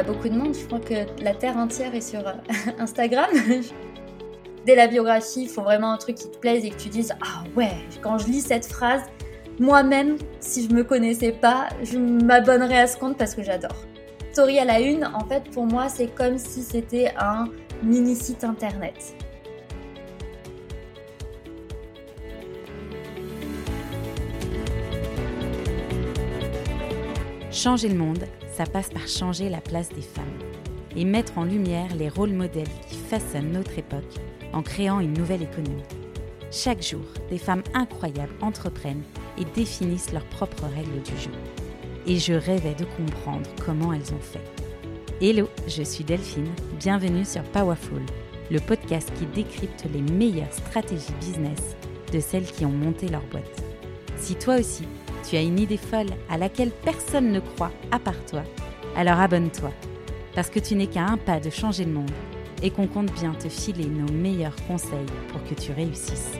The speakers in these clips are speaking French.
a beaucoup de monde. Je crois que la terre entière est sur Instagram. Dès la biographie, il faut vraiment un truc qui te plaise et que tu dises Ah ouais, quand je lis cette phrase, moi-même, si je me connaissais pas, je m'abonnerais à ce compte parce que j'adore. Story à la une, en fait, pour moi, c'est comme si c'était un mini site internet. Changer le monde, ça passe par changer la place des femmes et mettre en lumière les rôles modèles qui façonnent notre époque en créant une nouvelle économie. Chaque jour, des femmes incroyables entreprennent et définissent leurs propres règles du jeu. Et je rêvais de comprendre comment elles ont fait. Hello, je suis Delphine, bienvenue sur Powerful, le podcast qui décrypte les meilleures stratégies business de celles qui ont monté leur boîte. Si toi aussi, tu as une idée folle à laquelle personne ne croit à part toi, alors abonne-toi, parce que tu n'es qu'à un pas de changer le monde et qu'on compte bien te filer nos meilleurs conseils pour que tu réussisses.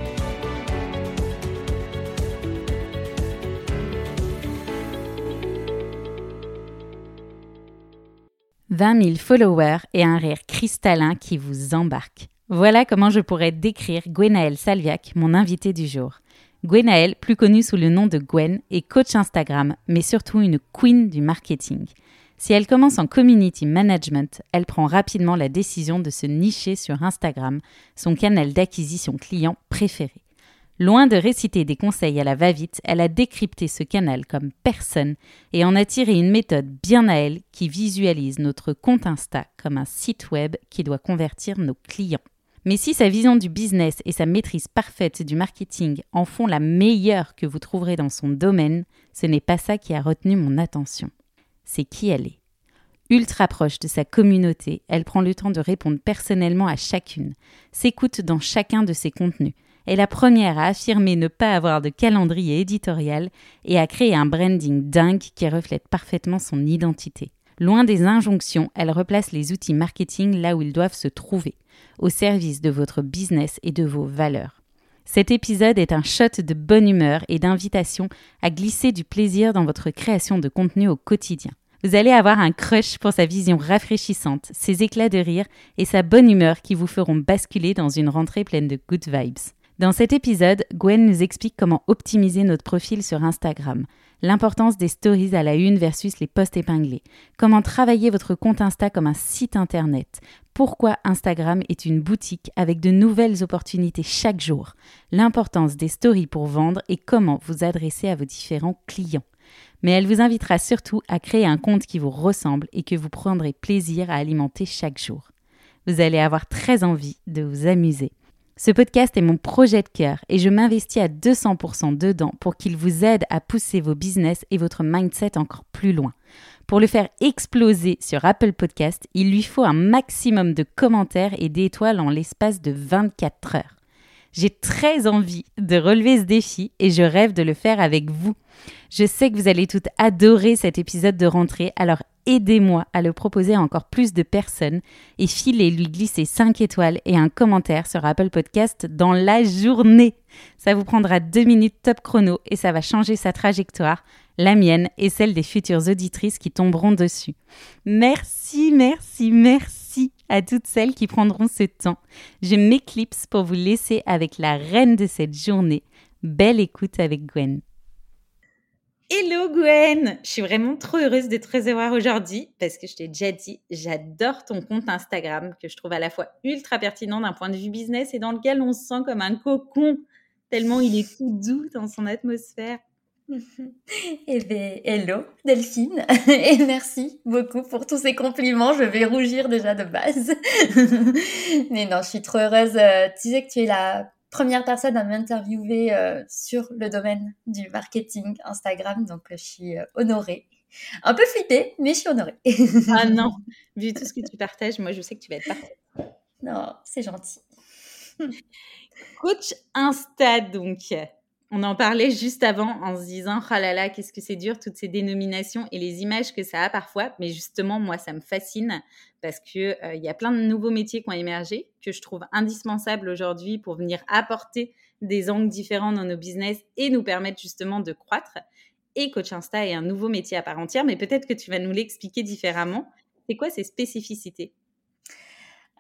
« 20 000 followers et un rire cristallin qui vous embarque. Voilà comment je pourrais décrire Gwenaëlle Salviac, mon invité du jour. Gwenaëlle, plus connue sous le nom de Gwen, est coach Instagram, mais surtout une queen du marketing. Si elle commence en community management, elle prend rapidement la décision de se nicher sur Instagram, son canal d'acquisition client préféré. Loin de réciter des conseils à la va-vite, elle a décrypté ce canal comme personne et en a tiré une méthode bien à elle qui visualise notre compte Insta comme un site web qui doit convertir nos clients. Mais si sa vision du business et sa maîtrise parfaite du marketing en font la meilleure que vous trouverez dans son domaine, ce n'est pas ça qui a retenu mon attention c'est qui elle est. Ultra proche de sa communauté, elle prend le temps de répondre personnellement à chacune, s'écoute dans chacun de ses contenus, est la première à affirmer ne pas avoir de calendrier éditorial et à créer un branding dingue qui reflète parfaitement son identité. Loin des injonctions, elle replace les outils marketing là où ils doivent se trouver, au service de votre business et de vos valeurs. Cet épisode est un shot de bonne humeur et d'invitation à glisser du plaisir dans votre création de contenu au quotidien. Vous allez avoir un crush pour sa vision rafraîchissante, ses éclats de rire et sa bonne humeur qui vous feront basculer dans une rentrée pleine de good vibes. Dans cet épisode, Gwen nous explique comment optimiser notre profil sur Instagram, l'importance des stories à la une versus les posts épinglés, comment travailler votre compte Insta comme un site internet, pourquoi Instagram est une boutique avec de nouvelles opportunités chaque jour, l'importance des stories pour vendre et comment vous adresser à vos différents clients mais elle vous invitera surtout à créer un compte qui vous ressemble et que vous prendrez plaisir à alimenter chaque jour. Vous allez avoir très envie de vous amuser. Ce podcast est mon projet de cœur et je m'investis à 200% dedans pour qu'il vous aide à pousser vos business et votre mindset encore plus loin. Pour le faire exploser sur Apple Podcast, il lui faut un maximum de commentaires et d'étoiles en l'espace de 24 heures. J'ai très envie de relever ce défi et je rêve de le faire avec vous. Je sais que vous allez toutes adorer cet épisode de rentrée, alors aidez-moi à le proposer à encore plus de personnes et filez lui glisser 5 étoiles et un commentaire sur Apple Podcast dans la journée. Ça vous prendra deux minutes top chrono et ça va changer sa trajectoire, la mienne et celle des futures auditrices qui tomberont dessus. Merci, merci, merci à toutes celles qui prendront ce temps. Je m'éclipse pour vous laisser avec la reine de cette journée. Belle écoute avec Gwen. Hello Gwen, je suis vraiment trop heureuse de te recevoir aujourd'hui parce que je t'ai déjà dit, j'adore ton compte Instagram que je trouve à la fois ultra pertinent d'un point de vue business et dans lequel on se sent comme un cocon tellement il est tout doux dans son atmosphère. Eh bien, hello Delphine et merci beaucoup pour tous ces compliments. Je vais rougir déjà de base. Mais non, je suis trop heureuse. Euh, tu disais que tu es la première personne à m'interviewer euh, sur le domaine du marketing Instagram, donc je suis euh, honorée. Un peu flippée, mais je suis honorée. ah non, vu tout ce que tu partages, moi je sais que tu vas être parfaite. Non, c'est gentil. Coach Insta, donc. On en parlait juste avant en se disant, oh là là, qu'est-ce que c'est dur, toutes ces dénominations et les images que ça a parfois. Mais justement, moi, ça me fascine parce qu'il euh, y a plein de nouveaux métiers qui ont émergé que je trouve indispensables aujourd'hui pour venir apporter des angles différents dans nos business et nous permettre justement de croître. Et Coach Insta est un nouveau métier à part entière, mais peut-être que tu vas nous l'expliquer différemment. C'est quoi ces spécificités?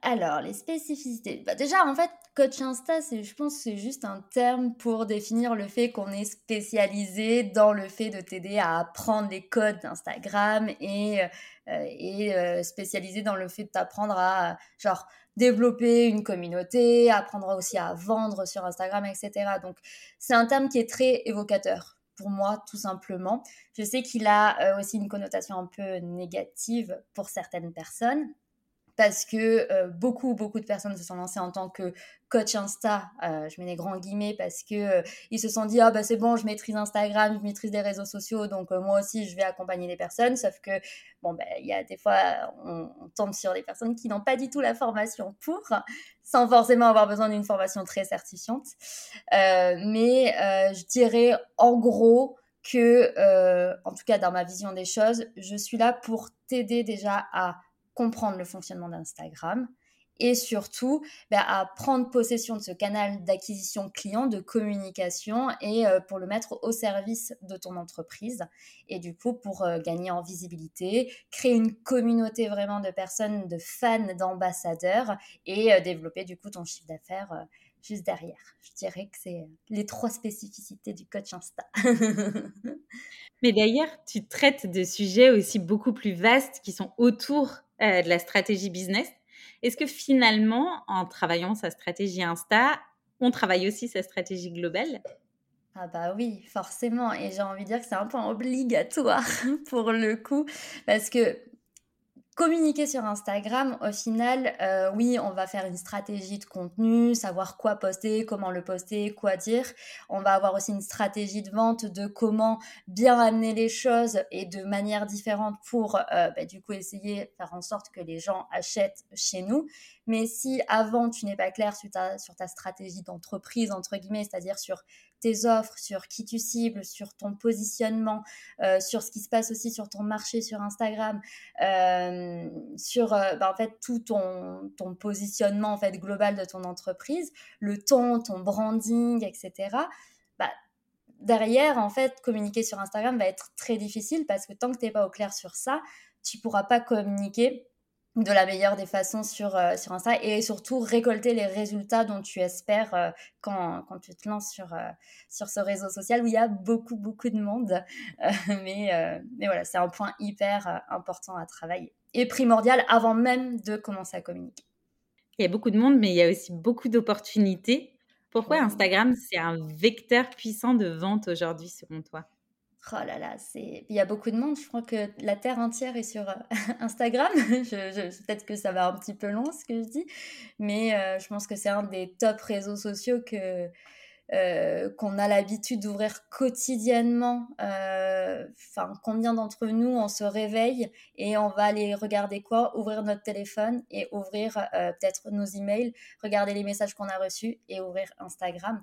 Alors, les spécificités. Bah, déjà, en fait, coach Insta, je pense c'est juste un terme pour définir le fait qu'on est spécialisé dans le fait de t'aider à apprendre les codes d'Instagram et, euh, et euh, spécialisé dans le fait de t'apprendre à, genre, développer une communauté, apprendre aussi à vendre sur Instagram, etc. Donc, c'est un terme qui est très évocateur pour moi, tout simplement. Je sais qu'il a euh, aussi une connotation un peu négative pour certaines personnes parce que euh, beaucoup, beaucoup de personnes se sont lancées en tant que coach Insta. Euh, je mets des grands guillemets parce que euh, ils se sont dit ah bah c'est bon, je maîtrise Instagram, je maîtrise les réseaux sociaux, donc moi aussi je vais accompagner les personnes. Sauf que bon ben il y a des fois on, tombe sur des personnes qui n'ont pas du tout la formation pour, sans forcément avoir besoin d'une formation très certifiante. mais je dirais en gros que, en tout cas dans ma vision des choses, je suis là pour t'aider déjà à comprendre le fonctionnement d'Instagram et surtout bah, à prendre possession de ce canal d'acquisition client, de communication et euh, pour le mettre au service de ton entreprise et du coup pour euh, gagner en visibilité, créer une communauté vraiment de personnes, de fans, d'ambassadeurs et euh, développer du coup ton chiffre d'affaires juste derrière. Je dirais que c'est les trois spécificités du coach Insta. Mais d'ailleurs, tu traites de sujets aussi beaucoup plus vastes qui sont autour euh, de la stratégie business. Est-ce que finalement, en travaillant sa stratégie Insta, on travaille aussi sa stratégie globale? Ah bah oui, forcément. Et j'ai envie de dire que c'est un point obligatoire pour le coup. Parce que communiquer sur Instagram, au final, euh, oui, on va faire une stratégie de contenu, savoir quoi poster, comment le poster, quoi dire. On va avoir aussi une stratégie de vente de comment bien amener les choses et de manière différente pour, euh, bah, du coup, essayer de faire en sorte que les gens achètent chez nous. Mais si avant, tu n'es pas clair sur ta, sur ta stratégie d'entreprise, entre guillemets, c'est-à-dire sur tes offres, sur qui tu cibles, sur ton positionnement, euh, sur ce qui se passe aussi sur ton marché sur Instagram, euh, sur euh, bah, en fait tout ton, ton positionnement en fait global de ton entreprise, le ton, ton branding, etc. Bah, derrière, en fait, communiquer sur Instagram va être très difficile parce que tant que tu n'es pas au clair sur ça, tu pourras pas communiquer de la meilleure des façons sur, euh, sur Insta et surtout récolter les résultats dont tu espères euh, quand, quand, tu te lances sur, euh, sur ce réseau social où il y a beaucoup, beaucoup de monde. mais, mais voilà, c'est un point hyper important à travailler et primordial avant même de commencer à communiquer. Il y a beaucoup de monde, mais il y a aussi beaucoup d'opportunités. Pourquoi Instagram, c'est un vecteur puissant de vente aujourd'hui, selon toi? Oh là là, c'est. Il y a beaucoup de monde. Je crois que la terre entière est sur euh, Instagram. je, Peut-être que ça va un petit peu long ce que je dis, mais euh, je pense que c'est un des top réseaux sociaux que euh, qu'on a l'habitude d'ouvrir quotidiennement. Enfin, combien d'entre nous on se réveille et on va aller regarder quoi? Ouvrir notre téléphone et ouvrir peut-être nos emails, regarder les messages qu'on a reçus et ouvrir Instagram.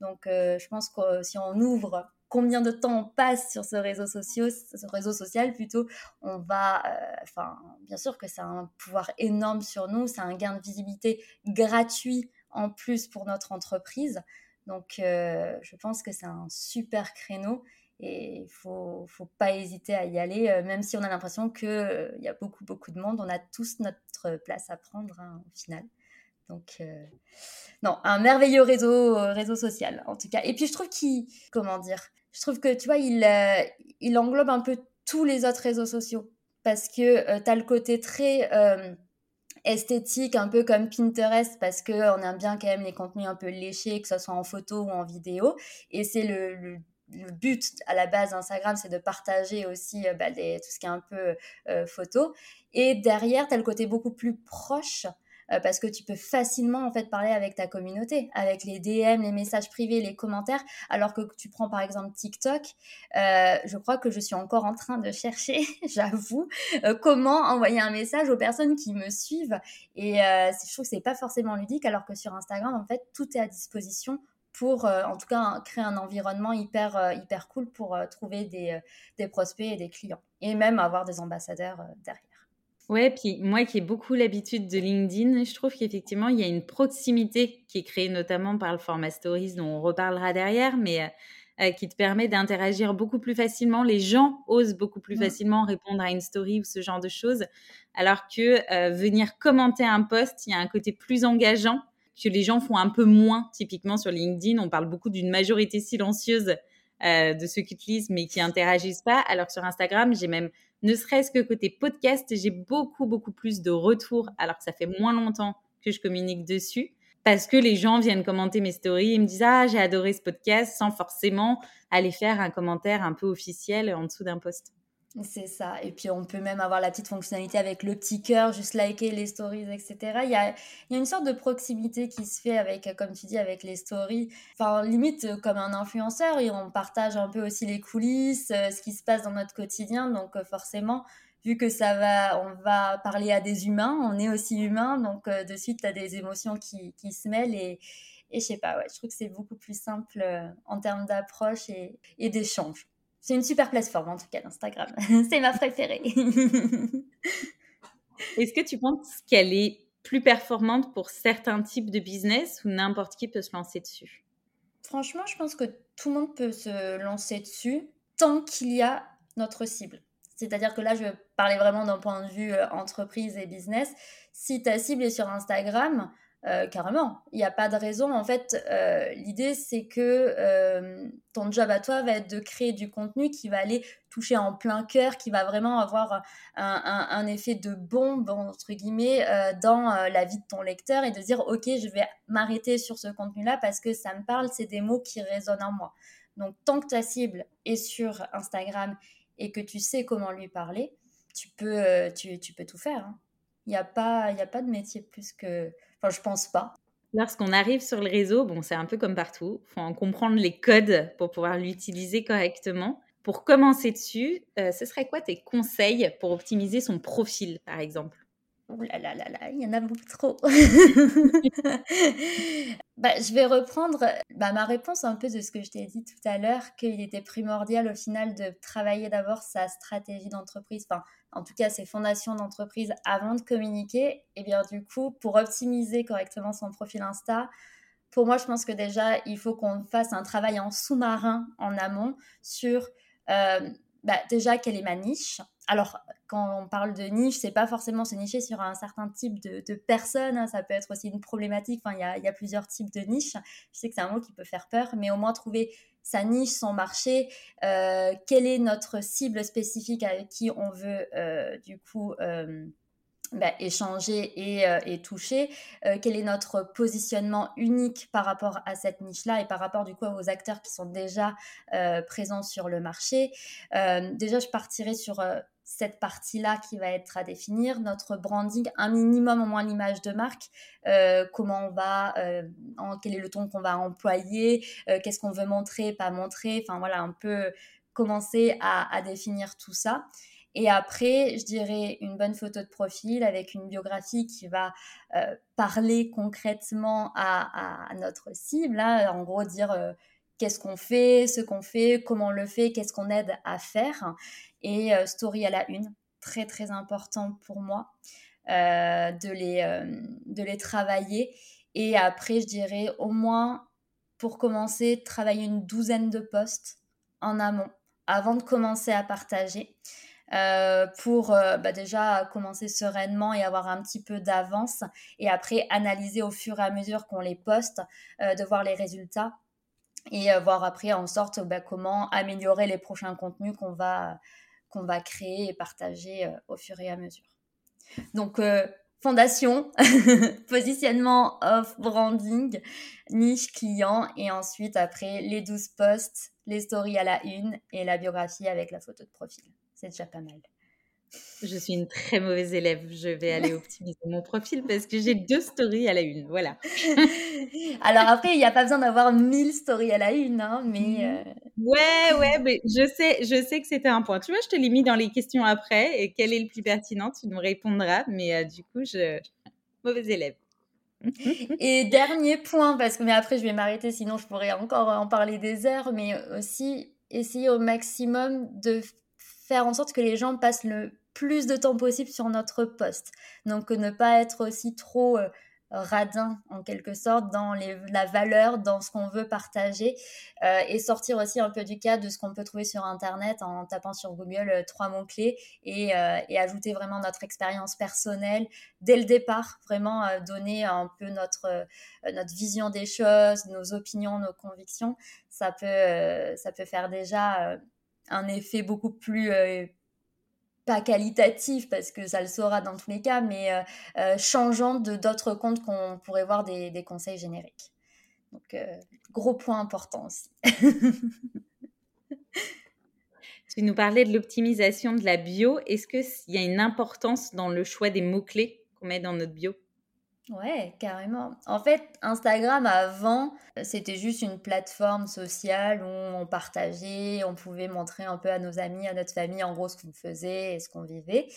Donc, je pense que si on ouvre combien de temps on passe sur ce réseau social, plutôt, on va, euh, enfin, bien sûr que ça a un pouvoir énorme sur nous, c'est un gain de visibilité gratuit en plus pour notre entreprise. Donc, euh, je pense que c'est un super créneau et il faut, faut pas hésiter à y aller, euh, même si on a l'impression qu'il il y a beaucoup, beaucoup de monde, on a tous notre place à prendre hein, au final. Donc, non, un merveilleux réseau social, en tout cas. Et puis, je trouve qu'il, comment dire, je trouve que, tu vois, il, euh, il englobe un peu tous les autres réseaux sociaux. Parce que euh, tu as le côté très euh, esthétique, un peu comme Pinterest, parce qu'on aime bien quand même les contenus un peu léchés, que ce soit en photo ou en vidéo. Et c'est le, but à la base d'Instagram, c'est de partager aussi bah, tout ce qui est un peu photo. Et derrière, tu as le côté beaucoup plus proche euh, parce que tu peux facilement en fait parler avec ta communauté, avec les DM, les messages privés, les commentaires, alors que tu prends par exemple TikTok, euh, je crois que je suis encore en train de chercher, j'avoue, euh, comment envoyer un message aux personnes qui me suivent. Et je trouve que c'est pas forcément ludique, alors que sur Instagram en fait tout est à disposition pour en tout cas créer un environnement hyper hyper cool pour trouver des, des prospects et des clients. Et même avoir des ambassadeurs derrière. Ouais, puis moi qui ai beaucoup l'habitude de LinkedIn, je trouve qu'effectivement, il y a une proximité qui est créée notamment par le format Stories dont on reparlera derrière, mais euh, euh, qui te permet d'interagir beaucoup plus facilement. Les gens osent beaucoup plus facilement répondre à une story ou ce genre de choses, alors que euh, venir commenter un post, il y a un côté plus engageant que les gens font un peu moins. Typiquement sur LinkedIn, on parle beaucoup d'une majorité silencieuse euh, de ceux qui te lisent mais qui interagissent pas. Alors que sur Instagram, j'ai même, ne serait-ce que côté podcast, j'ai beaucoup, beaucoup plus de retours alors que ça fait moins longtemps que je communique dessus parce que les gens viennent commenter mes stories et me disent ah j'ai adoré ce podcast sans forcément aller faire un commentaire un peu officiel en dessous d'un post. C'est ça. Et puis, on peut même avoir la petite fonctionnalité avec le petit cœur, juste liker les stories, etc. Il y a, y a une sorte de proximité qui se fait avec, comme tu dis, avec les stories. Enfin, limite, euh, comme un influenceur, on partage un peu aussi les coulisses, euh, ce qui se passe dans notre quotidien. Donc, euh, forcément, vu que ça va, on va parler à des humains, on est aussi humain. Donc, de suite, tu as des émotions qui, qui se mêlent et, et je sais pas, ouais, je trouve que c'est beaucoup plus simple en termes d'approche et, et d'échange. C'est une super plateforme, en tout cas, l'Instagram. c'est ma préférée. Est-ce que tu penses qu'elle est plus performante pour certains types de business ou n'importe qui peut se lancer dessus? Franchement, je pense que tout le monde peut se lancer dessus tant qu'il y a notre cible. C'est-à-dire que là, je parler vraiment d'un point de vue euh, entreprise et business. Si ta cible est sur Instagram, euh, carrément, il n'y a pas de raison. En fait, euh, l'idée, c'est que euh, ton job à toi va être de créer du contenu qui va aller toucher en plein cœur, qui va vraiment avoir un, effet de bombe, entre guillemets, dans la vie de ton lecteur et de dire, OK, je vais m'arrêter sur ce contenu-là parce que ça me parle, c'est des mots qui résonnent en moi. Donc, tant que ta cible est sur Instagram et que tu sais comment lui parler, tu peux, tu, peux tout faire. Hein. Il n'y a, pas, a pas de métier plus que Je pense pas. Lorsqu'on arrive sur le réseau, bon, c'est un peu comme partout. Il faut en comprendre les codes pour pouvoir l'utiliser correctement. Pour commencer dessus, euh, ce serait quoi tes conseils pour optimiser son profil, par exemple? Ouh là là là là, il y en a beaucoup trop. bah, je vais reprendre bah, ma réponse un peu de ce que je t'ai dit tout à l'heure, qu'il était primordial au final de travailler d'abord sa stratégie d'entreprise, enfin en tout cas ses fondations d'entreprise avant de communiquer. Et bien du coup, pour optimiser correctement son profil Insta, pour moi, je pense que déjà, il faut qu'on fasse un travail en sous-marin en amont sur euh, bah, déjà quelle est ma niche alors, quand on parle de niche, c'est pas forcément se nicher sur un certain type de, personnes. Hein. Ça peut être aussi une problématique. Enfin, il y a, plusieurs types de niches. Je sais que c'est un mot qui peut faire peur, mais au moins trouver sa niche, son marché, euh, quelle est notre cible spécifique avec qui on veut euh, du coup euh, bah, échanger et, toucher, quel est notre positionnement unique par rapport à cette niche-là et par rapport du coup aux acteurs qui sont déjà présents sur le marché? déjà, je partirai sur cette partie-là qui va être à définir, notre branding, un minimum au moins l'image de marque, euh, comment on va, euh, quel est le ton qu'on va employer, euh, qu'est-ce qu'on veut montrer, pas montrer, enfin voilà, un peu commencer à, définir tout ça. Et après, je dirais une bonne photo de profil avec une biographie qui va parler concrètement à, notre cible, hein. en gros dire qu'est-ce qu'on fait, ce qu'on fait, comment on le fait, qu'est-ce qu'on aide à faire. Et euh, story à la une, très très important pour moi euh, de, les, euh, de les travailler. Et après, je dirais au moins, pour commencer, travailler une douzaine de postes en amont avant de commencer à partager. Pour bah, déjà commencer sereinement et avoir un petit peu d'avance et après analyser au fur et à mesure qu'on les poste, de voir les résultats et voir après en sorte bah, comment améliorer les prochains contenus qu'on va, qu'on va créer et partager euh, au fur et à mesure. Donc, euh, fondation, positionnement off branding, niche client et ensuite après les 12 posts, les stories à la une et la biographie avec la photo de profil. C'est déjà pas mal. Je suis une très mauvaise élève. Je vais aller optimiser mon profil parce que j'ai deux stories à la une. Voilà. Alors après, il n'y a pas besoin d'avoir mille stories à la une, hein, mais. Mmh. Euh, ouais, ouais, mais je sais, je sais que c'était un point. Tu vois, je te l'ai mis dans les questions après. Et quel est le plus pertinent Tu nous répondras. Mais euh, du coup, je. Mauvaise élève. et dernier point, parce que mais après je vais m'arrêter, sinon je pourrais encore en parler des heures, mais aussi essayer au maximum de faire en sorte que les gens passent le plus de temps possible sur notre poste. Donc ne pas être aussi trop euh, radin en quelque sorte dans la valeur, dans ce qu'on veut partager euh, et sortir aussi un peu du cadre de ce qu'on peut trouver sur Internet en tapant sur Google euh, trois mots-clés et, et, ajouter vraiment notre expérience personnelle dès le départ, vraiment donner un peu notre, notre vision des choses, nos opinions, nos convictions. Ça peut, ça peut faire déjà un effet beaucoup plus pas qualitatif parce que ça le sera dans tous les cas, mais euh, euh, changeant de d'autres comptes qu'on pourrait voir des, des, conseils génériques. Donc, euh, gros point important aussi. tu nous parlais de l'optimisation de la bio. Est-ce qu'il y a une importance dans le choix des mots-clés qu'on met dans notre bio? Ouais, carrément. En fait, Instagram avant, c'était juste une plateforme sociale où on partageait, on pouvait montrer un peu à nos amis, à notre famille, en gros, ce qu'on faisait et ce qu'on vivait.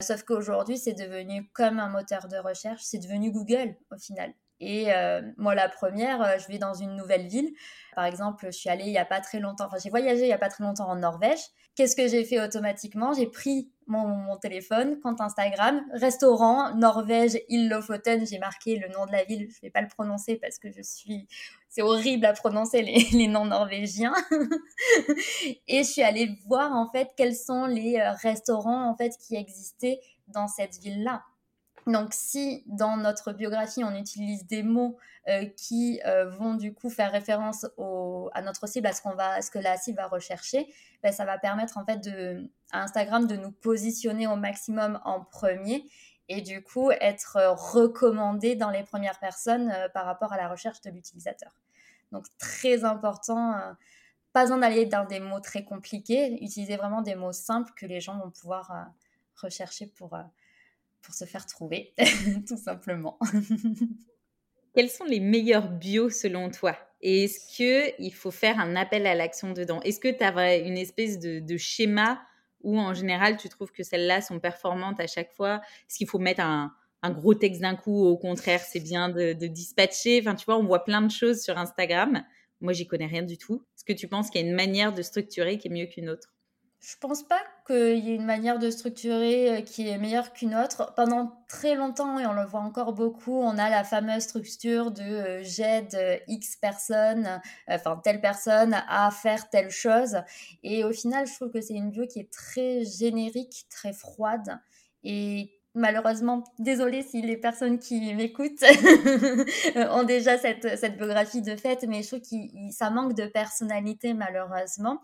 Sauf qu'aujourd'hui, c'est devenu comme un moteur de recherche, c'est devenu Google au final. Et euh, moi, la première, euh, je vais dans une nouvelle ville. Par exemple, je suis allée il n'y a pas très longtemps, enfin, j'ai voyagé il n'y a pas très longtemps en Norvège. Qu'est-ce que j'ai fait automatiquement? J'ai pris mon, mon, téléphone, compte Instagram, restaurant, Norvège, île Lofoten. J'ai marqué le nom de la ville. Je ne vais pas le prononcer parce que je suis. C'est horrible à prononcer les, les noms norvégiens. et je suis allée voir en fait quels sont les euh, restaurants en fait qui existaient dans cette ville-là. Donc si dans notre biographie on utilise des mots euh, qui euh, vont du coup faire référence à notre cible, à ce qu'on va, ce que la cible va rechercher, ben, ça va permettre en fait à Instagram de nous positionner au maximum en premier et du coup être recommandé dans les premières personnes euh, par rapport à la recherche de l'utilisateur. Donc très important, pas besoin d'aller dans des mots très compliqués, utiliser vraiment des mots simples que les gens vont pouvoir rechercher pour pour se faire trouver, tout simplement. Quels sont les meilleurs bios selon toi? Et est-ce qu'il faut faire un appel à l'action dedans? Est-ce que tu as une espèce de, schéma où en général tu trouves que celles-là sont performantes à chaque fois? Est-ce qu'il faut mettre un, gros texte d'un coup Au contraire, c'est bien de, de, dispatcher? Enfin, tu vois, on voit plein de choses sur Instagram. Moi, j'y connais rien du tout. Est-ce que tu penses qu'il y a une manière de structurer qui est mieux qu'une autre? Je pense pas qu'il y ait une manière de structurer euh, qui est meilleure qu'une autre. Pendant très longtemps, et on le voit encore beaucoup, on a la fameuse structure de euh, j'aide euh, X personne, enfin telle personne à faire telle chose. Et au final, je trouve que c'est une bio qui est très générique, très froide et malheureusement, désolée si les personnes qui m'écoutent ont déjà cette, cette, biographie de fait, mais je trouve que ça manque de personnalité malheureusement.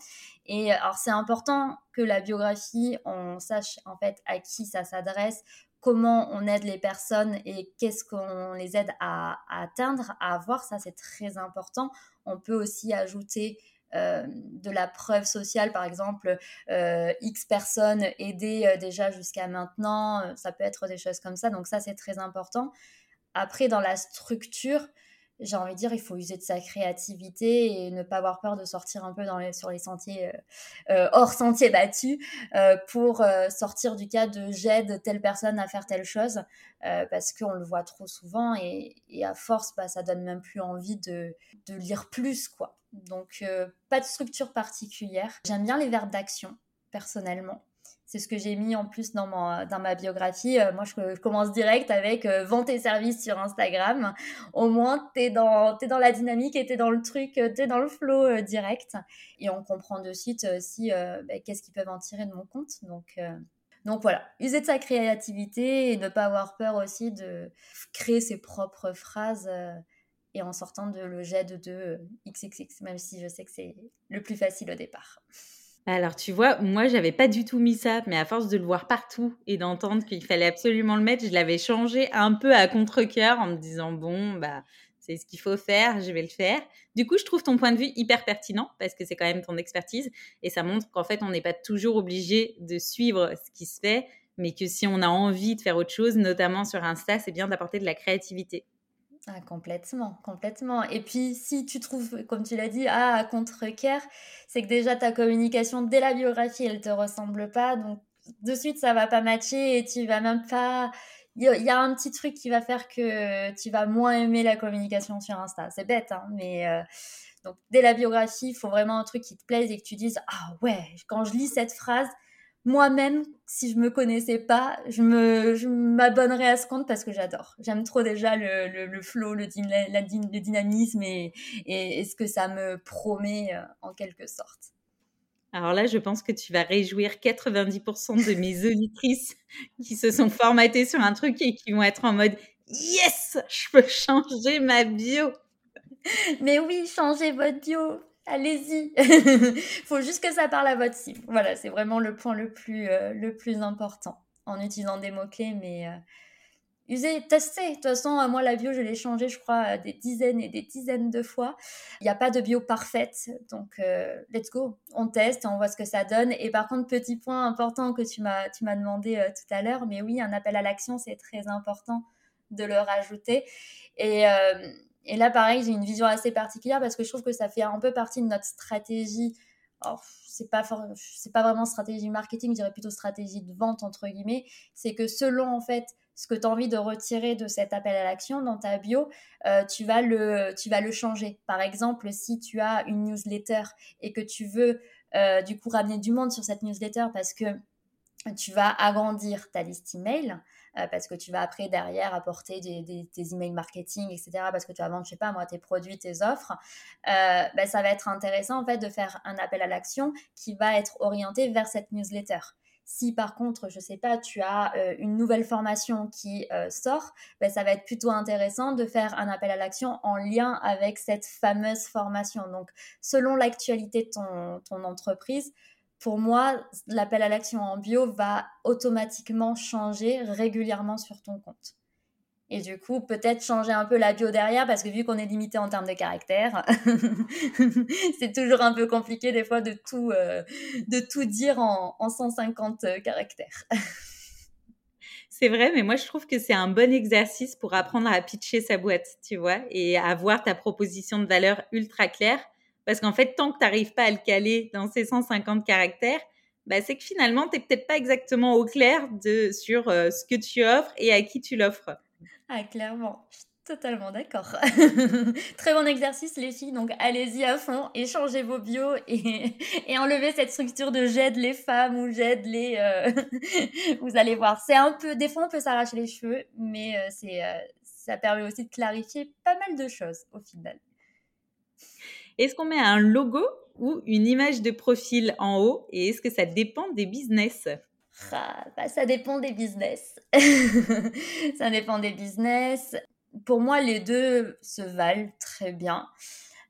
Et alors c'est important que la biographie, on sache en fait à qui ça s'adresse, comment on aide les personnes et qu'est-ce qu'on les aide à, atteindre, à avoir, ça c'est très important. On peut aussi ajouter euh, de la preuve sociale, par exemple, euh, X personnes aidées euh, déjà jusqu'à maintenant, ça peut être des choses comme ça, donc ça c'est très important. Après, dans la structure, j'ai envie de dire, il faut user de sa créativité et ne pas avoir peur de sortir un peu sur les sentiers, hors sentiers battus, pour sortir du cas de j'aide telle personne à faire telle chose, parce qu'on le voit trop souvent et, à force, bah, ça donne même plus envie de, de lire plus, quoi. Donc, euh, pas de structure particulière. J'aime bien les verbes d'action, personnellement. C'est ce que j'ai mis en plus dans ma, dans ma biographie. Euh, moi, je, commence direct avec euh, vente tes services sur Instagram. Au moins, tu es dans, dans la dynamique et tu es dans le truc, tu es dans le flow direct. Et on comprend de suite si ben, qu'est-ce qu'ils peuvent en tirer de mon compte. Donc, donc voilà, user de sa créativité et ne pas avoir peur aussi de créer ses propres phrases et en sortant de le jet de XXX, même si je sais que c'est le plus facile au départ. Alors, tu vois, moi, j'avais pas du tout mis ça, mais à force de le voir partout et d'entendre qu'il fallait absolument le mettre, je l'avais changé un peu à contre-coeur en me disant, bon, bah, c'est ce qu'il faut faire, je vais le faire. Du coup, je trouve ton point de vue hyper pertinent parce que c'est quand même ton expertise et ça montre qu'en fait, on n'est pas toujours obligé de suivre ce qui se fait, mais que si on a envie de faire autre chose, notamment sur Insta, c'est bien d'apporter de la créativité. Ah, complètement, complètement. Et puis, si tu trouves, comme tu l'as dit, ah, à contre-cœur, c'est que déjà ta communication dès la biographie, elle te ressemble pas. Donc, de suite, ça va pas matcher et tu vas même pas. Il y, a un petit truc qui va faire que tu vas moins aimer la communication sur Insta. C'est bête, hein, mais. Euh, donc, dès la biographie, il faut vraiment un truc qui te plaise et que tu dises Ah ouais, quand je lis cette phrase, moi-même, si je me connaissais pas, je me, je m'abonnerais à ce compte parce que j'adore. J'aime trop déjà le, le, le flow, le, le dynamisme et, et, ce que ça me promet euh, en quelque sorte. Alors là, je pense que tu vas réjouir 90% de mes auditrices qui se sont formatées sur un truc et qui vont être en mode Yes, je peux changer ma bio. Mais oui, changez votre bio allez-y. faut juste que ça parle à votre cible. Voilà, c'est vraiment le point le plus, euh, le plus important en utilisant des mots-clés, mais euh, usez, testez. De toute façon, moi, la bio, je l'ai changée, je crois, des dizaines et des dizaines de fois. Il n'y a pas de bio parfaite, donc euh, let's go. On teste, on voit ce que ça donne. Et par contre, petit point important que tu m'as, tu m'as demandé tout à l'heure, mais oui, un appel à l'action, c'est très important de le rajouter. Et et là, pareil, j'ai une vision assez particulière parce que je trouve que ça fait un peu partie de notre stratégie. Alors, c'est pas c'est pas vraiment stratégie marketing, je dirais plutôt stratégie de vente entre guillemets. C'est que selon en fait ce que tu as envie de retirer de cet appel à l'action dans ta bio, euh, tu vas le tu vas le changer. Par exemple, si tu as une newsletter et que tu veux euh, du coup ramener du monde sur cette newsletter parce que tu vas agrandir ta liste email, euh, parce que tu vas après derrière apporter des, des, emails marketing, etc. Parce que tu vas vendre, je sais pas moi, tes produits, tes offres. Euh, ben, ça va être intéressant en fait de faire un appel à l'action qui va être orienté vers cette newsletter. Si par contre, je sais pas, tu as euh, une nouvelle formation qui sort, ben, ça va être plutôt intéressant de faire un appel à l'action en lien avec cette fameuse formation. Donc, selon l'actualité de ton, ton entreprise, pour moi, l'appel à l'action en bio va automatiquement changer régulièrement sur ton compte. Et du coup, peut-être changer un peu la bio derrière, parce que vu qu'on est limité en termes de caractères, c'est toujours un peu compliqué des fois de tout, euh, de tout dire en, en 150 euh, caractères. c'est vrai, mais moi je trouve que c'est un bon exercice pour apprendre à pitcher sa boîte, tu vois, et avoir ta proposition de valeur ultra claire parce qu'en fait, tant que tu n'arrives pas à le caler dans ces 150 caractères, bah, c'est que finalement, tu n'es peut-être pas exactement au clair de, sur euh, ce que tu offres et à qui tu l'offres. Ah, clairement. Je suis totalement d'accord. Très bon exercice, les filles. Donc, allez-y à fond, échangez vos bios et, enlevez cette structure de j'aide les femmes ou j'aide les. Euh, vous allez voir. C'est un peu. Des fois, on peut s'arracher les cheveux, mais euh, c'est, ça permet aussi de clarifier pas mal de choses au final. Est-ce qu'on met un logo ou une image de profil en haut et est-ce que ça dépend des business? Ah, bah, Ça dépend des business. ça dépend des business. Pour moi, les deux se valent très bien.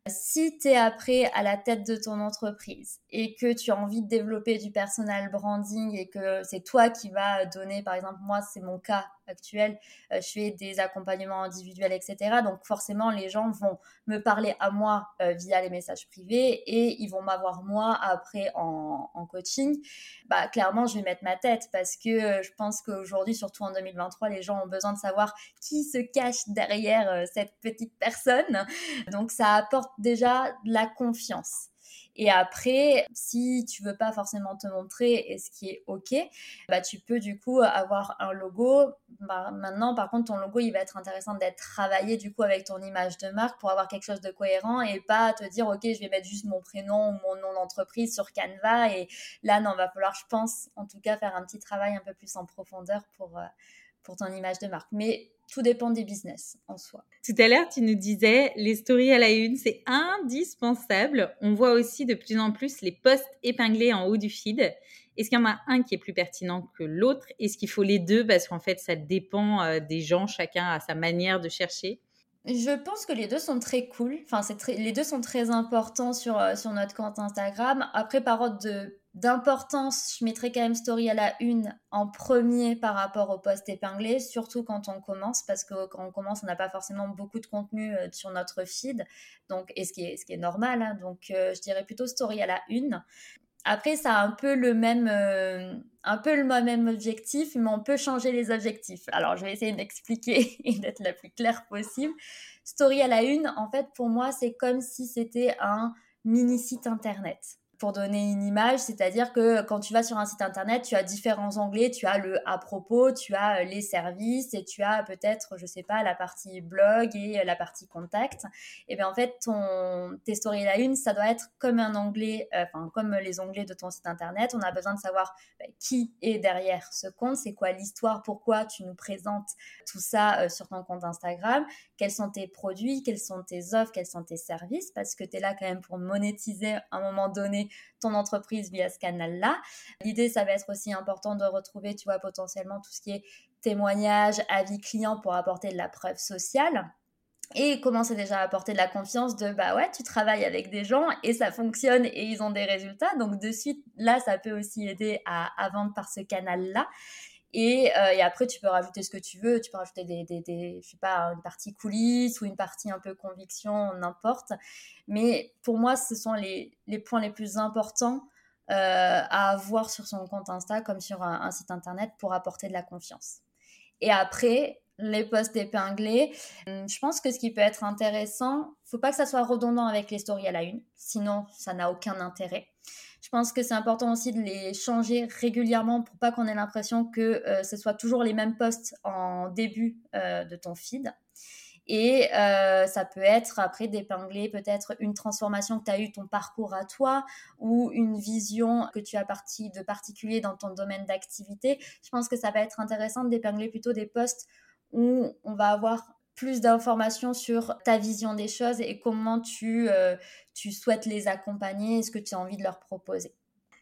Si tu es après à la tête de ton entreprise et que tu as envie de développer du personal branding et que c'est toi qui vas donner, par exemple, moi, c'est mon cas actuel, euh, je fais des accompagnements individuels, etc. Donc forcément, les gens vont me parler à moi euh, via les messages privés et ils vont m'avoir moi après en, coaching. Bah clairement, je vais mettre ma tête parce que euh, je pense qu'aujourd'hui, surtout en 2023, les gens ont besoin de savoir qui se cache derrière cette petite personne. Donc ça apporte déjà de la confiance. Et après, si tu veux pas forcément te montrer, et ce qui est ok, bah tu peux du coup avoir un logo. Bah, maintenant, par contre, ton logo, il va être intéressant d'être travaillé du coup avec ton image de marque pour avoir quelque chose de cohérent et pas te dire ok, je vais mettre juste mon prénom ou mon nom d'entreprise sur Canva. Et là, non, va falloir, je pense, en tout cas, faire un petit travail un peu plus en profondeur pour euh, pour ton image de marque. Mais tout dépend des business en soi. Tout à l'heure, tu nous disais, les stories à la une, c'est indispensable. On voit aussi de plus en plus les posts épinglés en haut du feed. Est-ce qu'il y en a un qui est plus pertinent que l'autre? Est-ce qu'il faut les deux Parce qu'en fait, ça dépend euh, des gens, chacun a sa manière de chercher? Je pense que les deux sont très cool. Enfin, c'est les deux sont très importants sur, euh, sur notre compte Instagram. Après, par ordre de d'importance, je mettrai quand même story à la une en premier par rapport au post épinglé, surtout quand on commence, parce que quand on commence, on n'a pas forcément beaucoup de contenu euh, sur notre feed, donc, et ce qui est, ce qui est normal. Hein. donc, euh, je dirais plutôt story à la une. Après, ça a un peu le même, euh, un peu le même objectif, mais on peut changer les objectifs. Alors, je vais essayer d'expliquer et d'être la plus claire possible. Story à la une, en fait, pour moi, c'est comme si c'était un mini site internet pour donner une image, c'est-à-dire que quand tu vas sur un site internet, tu as différents onglets, tu as le à propos, tu as euh, les services et tu as peut-être, je sais pas, la partie blog et la partie contact. Et bien en fait, ton tes stories la une, ça doit être comme un onglet, euh, comme les onglets de ton site internet. On a besoin de savoir bah, qui est derrière ce compte, c'est quoi l'histoire, pourquoi tu nous présentes tout ça euh, sur ton compte Instagram, quels sont tes produits, quelles sont tes offres, quels sont tes services, parce que tu es là quand même pour monétiser à un moment donné ton entreprise via ce canal-là. L'idée, ça va être aussi important de retrouver, tu vois, potentiellement tout ce qui est témoignage, avis client pour apporter de la preuve sociale et commencer déjà à apporter de la confiance de bah ouais tu travailles avec des gens et ça fonctionne et ils ont des résultats donc de suite là ça peut aussi aider à, à vendre par ce canal là et, euh, et, après, tu peux rajouter ce que tu veux. Tu peux rajouter des, des, des, sais pas, une partie coulisses ou une partie un peu conviction, n'importe. Mais pour moi, ce sont les, les points les plus importants euh, à avoir sur son compte Insta comme sur un, site internet pour apporter de la confiance. Et après, les posts épinglés, hum, je pense que ce qui peut être intéressant, faut pas que ça soit redondant avec les stories à la une, sinon ça n'a aucun intérêt. Je pense que c'est important aussi de les changer régulièrement pour pas qu'on ait l'impression que euh, ce soit toujours les mêmes posts en début euh, de ton feed. Et euh, ça peut être après d'épingler peut-être une transformation que tu as eu ton parcours à toi ou une vision que tu as parti de particulier dans ton domaine d'activité. Je pense que ça va être intéressant d'épingler plutôt des posts où on va avoir plus d'informations sur ta vision des choses et comment tu, euh, tu souhaites les accompagner et ce que tu as envie de leur proposer.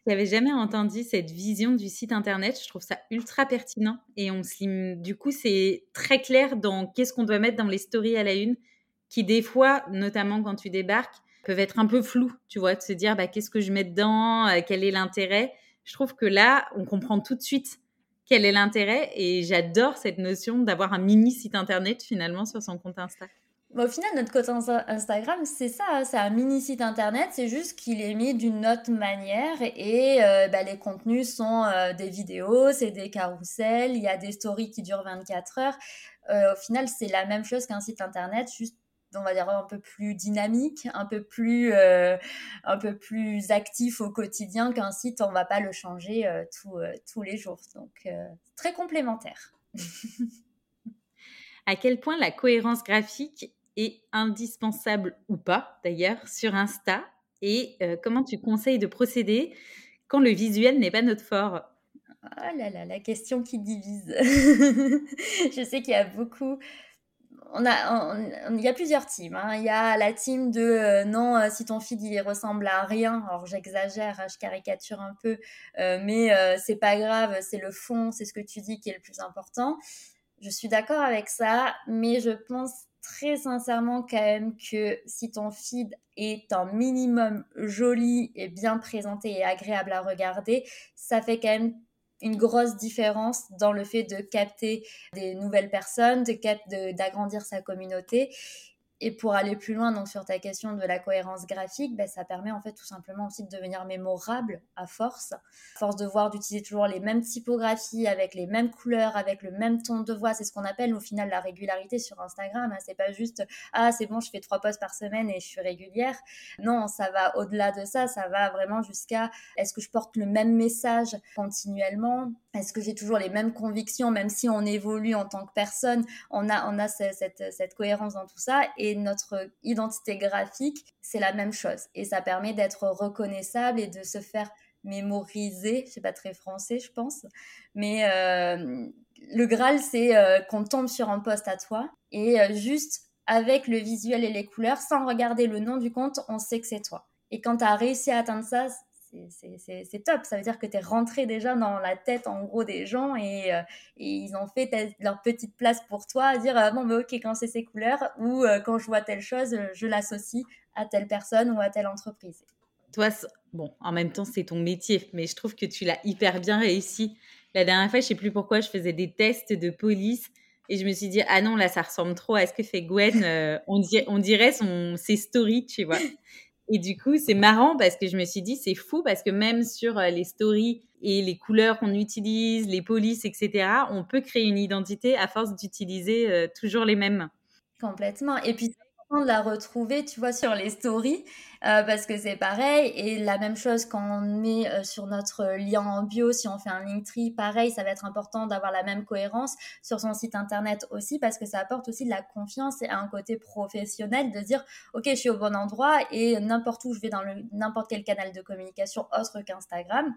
Je n'avais jamais entendu cette vision du site internet. Je trouve ça ultra pertinent et on du coup c'est très clair dans qu'est-ce qu'on doit mettre dans les stories à la une, qui des fois, notamment quand tu débarques, peuvent être un peu flous. Tu vois, de se dire bah, qu'est-ce que je mets dedans, euh, quel est l'intérêt? Je trouve que là, on comprend tout de suite quel est l'intérêt Et j'adore cette notion d'avoir un mini site internet finalement sur son compte Insta. au final, notre compte Instagram, c'est ça, hein, c'est un mini site internet, c'est juste qu'il est mis d'une autre manière et euh, bah, les contenus sont euh, des vidéos, c'est des carousels, il y a des stories qui durent 24 heures. Euh, au final, c'est la même chose qu'un site internet, juste on va dire un peu plus dynamique, un peu plus euh, un peu plus actif au quotidien qu'un site, on va pas le changer euh, euh, tous les jours. Donc très complémentaire. à quel point la cohérence graphique est indispensable ou pas d'ailleurs sur Insta et comment tu conseilles de procéder quand le visuel n'est pas notre fort? Oh là là, la question qui divise. je sais qu'il y a beaucoup on a, il y a plusieurs teams. Hein. Il y a la team de euh, non, euh, si ton feed il ressemble à rien. Alors j'exagère, hein, je caricature un peu, euh, mais c'est pas grave, c'est le fond, c'est ce que tu dis qui est le plus important. Je suis d'accord avec ça, mais je pense très sincèrement quand même que si ton feed est un minimum joli et bien présenté et agréable à regarder, ça fait quand même une grosse différence dans le fait de capter des nouvelles personnes, de d'agrandir sa communauté. Et pour aller plus loin donc sur ta question de la cohérence graphique, ben, ça permet en fait tout simplement aussi de devenir mémorable à force, force de voir d'utiliser toujours les mêmes typographies avec les mêmes couleurs, avec le même ton de voix. C'est ce qu'on appelle au final la régularité sur Instagram. Hein. C'est pas juste ah c'est bon je fais trois posts par semaine et je suis régulière. Non, ça va au-delà de ça. Ça va vraiment jusqu'à est-ce que je porte le même message continuellement? Est-ce que j'ai toujours les mêmes convictions, même si on évolue en tant que personne, on a, on a cette, cette, cohérence dans tout ça. Notre identité graphique, c'est la même chose. Et ça permet d'être reconnaissable et de se faire mémoriser. C'est pas très français, je pense. Mais euh, le Graal, c'est euh, qu'on tombe sur un poste à toi et euh, juste avec le visuel et les couleurs, sans regarder le nom du compte, on sait que c'est toi. Et quand tu as réussi à atteindre ça, c'est top. Ça veut dire que tu es rentré déjà dans la tête, en gros, des gens et, euh, ils ont fait leur petite place pour toi à dire euh, bon, mais ok, quand c'est ces couleurs ou euh, quand je vois telle chose, je l'associe à telle personne ou à telle entreprise. Toi, bon, en même temps, c'est ton métier, mais je trouve que tu l'as hyper bien réussi. La dernière fois, je sais plus pourquoi, je faisais des tests de police et je me suis dit, ah non, là, ça ressemble trop à ce que fait Gwen. on, dirait, on dirait son, ses stories, tu vois. Et du coup, c'est marrant parce que je me suis dit, c'est fou parce que même sur euh, les stories et les couleurs qu'on utilise, les polices, etc., on peut créer une identité à force d'utiliser euh, toujours les mêmes. Complètement. Et puis, de la retrouver, tu vois, sur les stories, euh, parce que c'est pareil. Et la même chose quand on met euh, sur notre lien en bio, si on fait un Linktree, pareil, ça va être important d'avoir la même cohérence sur son site internet aussi, parce que ça apporte aussi de la confiance et un côté professionnel de dire, ok, je suis au bon endroit et n'importe où je vais dans n'importe quel canal de communication autre qu'Instagram.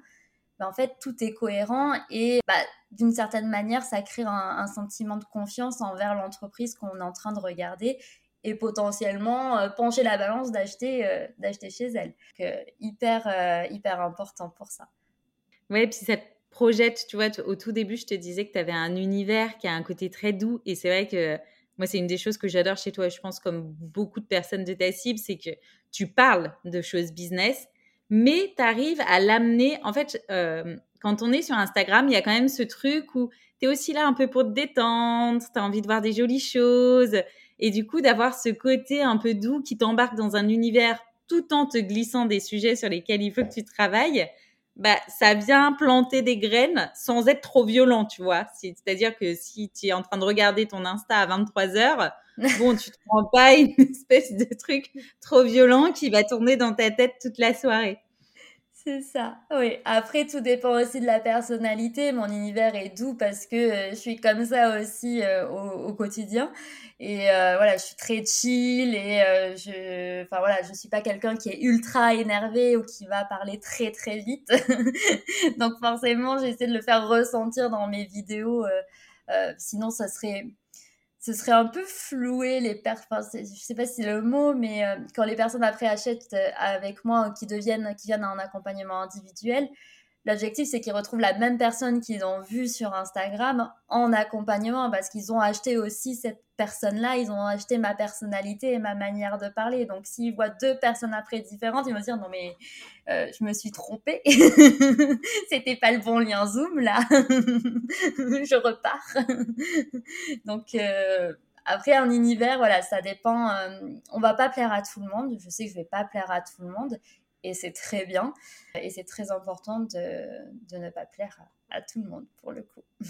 Ben, en fait, tout est cohérent et bah, d'une certaine manière, ça crée un, sentiment de confiance envers l'entreprise qu'on est en train de regarder et potentiellement euh, pencher la balance d'acheter euh, d'acheter chez elle. hyper, euh, hyper important pour ça. Oui, puis ça te projette, tu vois, au tout début, je te disais que tu avais un univers qui a un côté très doux et c'est vrai que moi, c'est une des choses que j'adore chez toi, je pense comme beaucoup de personnes de ta cible, c'est que tu parles de choses business, mais tu arrives à l'amener. En fait, quand on est sur Instagram, il y a quand même ce truc où tu es aussi là un peu pour te détendre, tu as envie de voir des jolies choses. Et du coup, d'avoir ce côté un peu doux qui t'embarque dans un univers tout en te glissant des sujets sur lesquels il faut que tu travailles, bah, ça vient planter des graines sans être trop violent, tu vois. C'est-à-dire que si tu es en train de regarder ton Insta à 23 heures, bon, tu te prends pas une espèce de truc trop violent qui va tourner dans ta tête toute la soirée. C'est ça, oui. Après, tout dépend aussi de la personnalité. Mon univers est doux parce que euh, je suis comme ça aussi euh, au, quotidien. Et euh, voilà, je suis très chill et je, enfin voilà, je suis pas quelqu'un qui est ultra énervé ou qui va parler très très vite. Donc forcément, j'essaie de le faire ressentir dans mes vidéos. sinon, ça serait ce serait un peu flouer les personnes, enfin, je sais pas si c'est le mot, mais euh, quand les personnes après achètent euh, avec moi, qui deviennent, qui viennent un accompagnement individuel, L'objectif, c'est qu'ils retrouvent la même personne qu'ils ont vue sur Instagram en accompagnement parce qu'ils ont acheté aussi cette personne-là, ils ont acheté ma personnalité et ma manière de parler. Donc, s'ils voient deux personnes après différentes, ils vont se dire non mais euh, je me suis trompée, c'était pas le bon lien Zoom là, je repars. Donc euh, après un univers, voilà, ça dépend. Euh, on va pas plaire à tout le monde. Je sais que je vais pas plaire à tout le monde et c'est très bien. Et c'est très important de, de, ne pas plaire à, tout le monde pour le coup.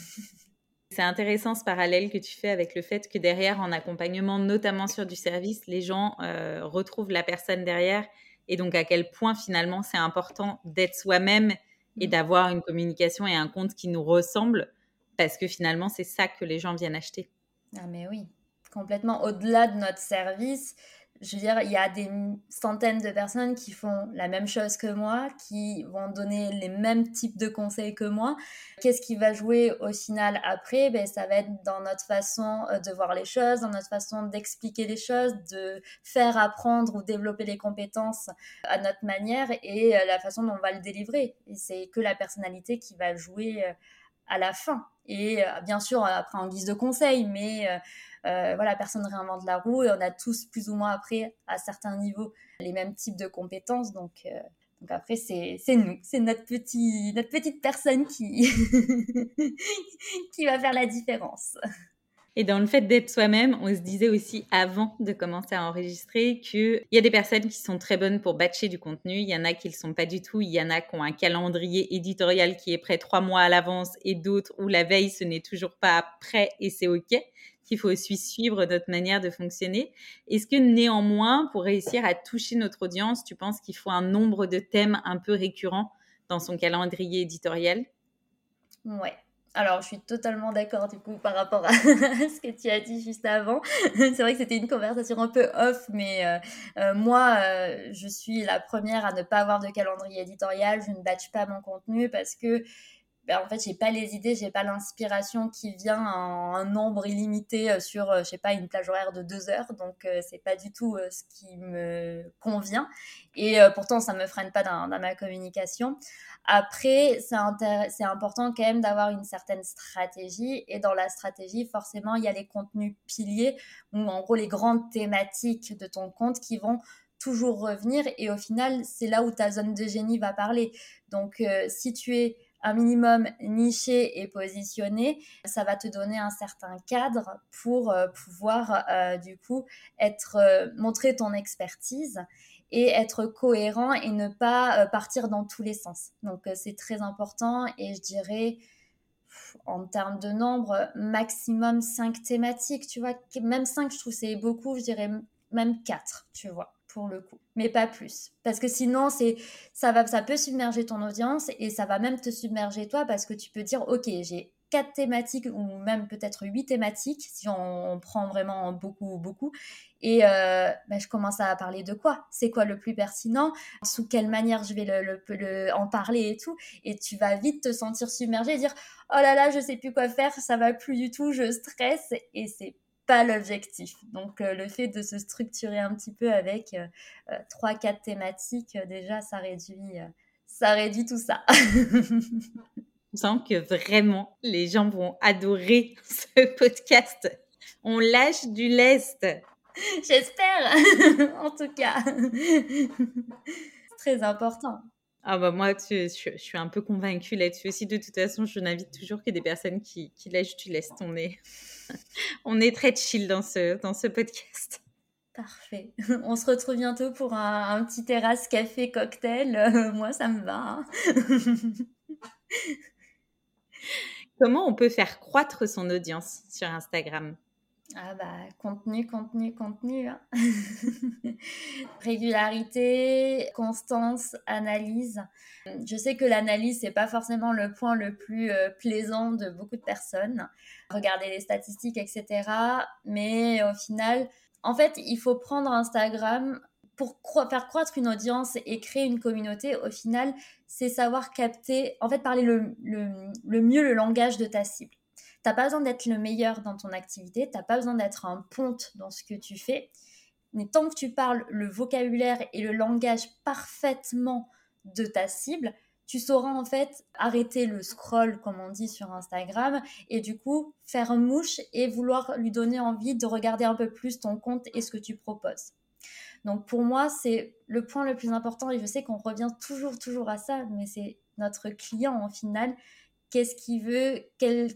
C'est intéressant ce parallèle que tu fais avec le fait que derrière, en accompagnement, notamment sur du service, les gens euh, retrouvent la personne derrière et donc à quel point finalement c'est important d'être soi-même et mm. d'avoir une communication et un compte qui nous ressemble parce que finalement c'est ça que les gens viennent acheter. Ah mais oui, complètement au-delà de notre service, je veux dire, il y a des centaines de personnes qui font la même chose que moi, qui vont donner les mêmes types de conseils que moi. Qu'est-ce qui va jouer au final après? Ben, Ça va être dans notre façon euh, de voir les choses, dans notre façon d'expliquer les choses, de faire apprendre ou développer les compétences à notre manière et euh, la façon dont on va le délivrer. Et c'est que la personnalité qui va jouer euh, à la fin. Et bien sûr, après en guise de conseil, mais euh, voilà, personne ne réinvente la roue et on a tous plus ou moins après, à certains niveaux, les mêmes types de compétences. Donc, euh, donc après, c'est nous, c'est notre, notre petite personne qui, qui va faire la différence. Et dans le fait d'être soi-même, on se disait aussi avant de commencer à enregistrer qu'il y a des personnes qui sont très bonnes pour batcher du contenu, il y en a qui ne le sont pas du tout, il y en a qui ont un calendrier éditorial qui est prêt trois mois à l'avance et d'autres où la veille ce n'est toujours pas prêt et c'est OK qu'il faut aussi suivre notre manière de fonctionner. Est-ce que néanmoins, pour réussir à toucher notre audience, tu penses qu'il faut un nombre de thèmes un peu récurrents dans son calendrier éditorial? Ouais, alors, je suis totalement d'accord du coup par rapport à ce que tu as dit juste avant. C'est vrai que c'était une conversation un peu off, mais euh, euh, moi, euh, je suis la première à ne pas avoir de calendrier éditorial. Je ne batch pas mon contenu parce que en fait, j'ai pas les idées, j'ai pas l'inspiration qui vient en un nombre illimité euh, sur, euh, je sais pas, une plage horaire de deux heures. Donc, euh, c'est pas du tout ce qui me convient. Et pourtant, ça me freine pas dans, ma communication. Après, c'est important quand même d'avoir une certaine stratégie. Et dans la stratégie, forcément, il y a les contenus piliers ou en gros les grandes thématiques de ton compte qui vont toujours revenir. Et au final, c'est là où ta zone de génie va parler. Donc, si tu es un minimum niché et positionné, ça va te donner un certain cadre pour euh, pouvoir euh, du coup être euh, montrer ton expertise et être cohérent et ne pas partir dans tous les sens. Donc c'est très important et je dirais en termes de nombre maximum 5 thématiques, tu vois, même 5 je trouve c'est beaucoup, je dirais même 4, tu vois pour le coup, mais pas plus. Parce que sinon, c'est ça va, ça peut submerger ton audience et ça va même te submerger toi parce que tu peux dire, ok, j'ai quatre thématiques ou même peut-être huit thématiques si on, prend vraiment beaucoup beaucoup et ben, je commence à parler de quoi? C'est quoi le plus pertinent? Sous quelle manière je vais le, le, en parler et tout? Et tu vas vite te sentir submergé dire oh là là je sais plus quoi faire ça va plus du tout je stresse et c'est pas l'objectif. Donc euh, le fait de se structurer un petit peu avec euh, euh, trois, quatre thématiques, déjà ça réduit, ça réduit tout ça. On sent que vraiment les gens vont adorer ce podcast. On lâche du lest. J'espère, en tout cas. C'est très important. Ah bah moi, je, suis un peu convaincue là-dessus aussi. De toute façon, je n'invite toujours que des personnes qui, qui lâchent du lest. On est, on est très chill dans ce, dans ce podcast. Parfait. On se retrouve bientôt pour un, petit terrasse café cocktail. Euh, moi, ça me va. Hein. Comment on peut faire croître son audience sur Instagram? Ah bah, contenu, contenu, contenu. Hein. Régularité, constance, analyse. Je sais que l'analyse, c'est pas forcément le point le plus euh, plaisant de beaucoup de personnes. Regarder les statistiques, etc. Mais au final, en fait, il faut prendre Instagram pour faire croître une audience et créer une communauté. Au final, c'est savoir capter, en fait, parler le, le mieux le langage de ta cible. T'as pas besoin d'être le meilleur dans ton activité, t'as pas besoin d'être un ponte dans ce que tu fais. Mais tant que tu parles le vocabulaire et le langage parfaitement de ta cible, tu sauras en fait arrêter le scroll, comme on dit sur Instagram, et du coup faire mouche et vouloir lui donner envie de regarder un peu plus ton compte et ce que tu proposes. Donc pour moi, c'est le point le plus important, et je sais qu'on revient toujours, toujours à ça, mais c'est notre client en final. Qu'est-ce qu'il veut? Quel,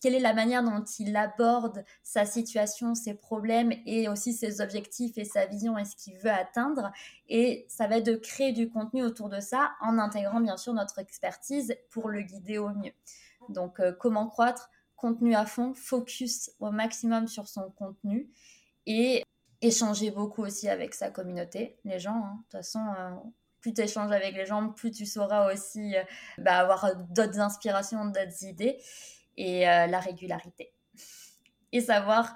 quelle est la manière dont il aborde sa situation, ses problèmes et aussi ses objectifs et sa vision et ce qu'il veut atteindre. Et ça va être de créer du contenu autour de ça en intégrant bien sûr notre expertise pour le guider au mieux. Donc euh, comment croître Contenu à fond, focus au maximum sur son contenu et échanger beaucoup aussi avec sa communauté, les gens. Hein. De toute façon, euh, plus tu échanges avec les gens, plus tu sauras aussi euh, bah, avoir d'autres inspirations, d'autres idées et euh, la régularité. Et savoir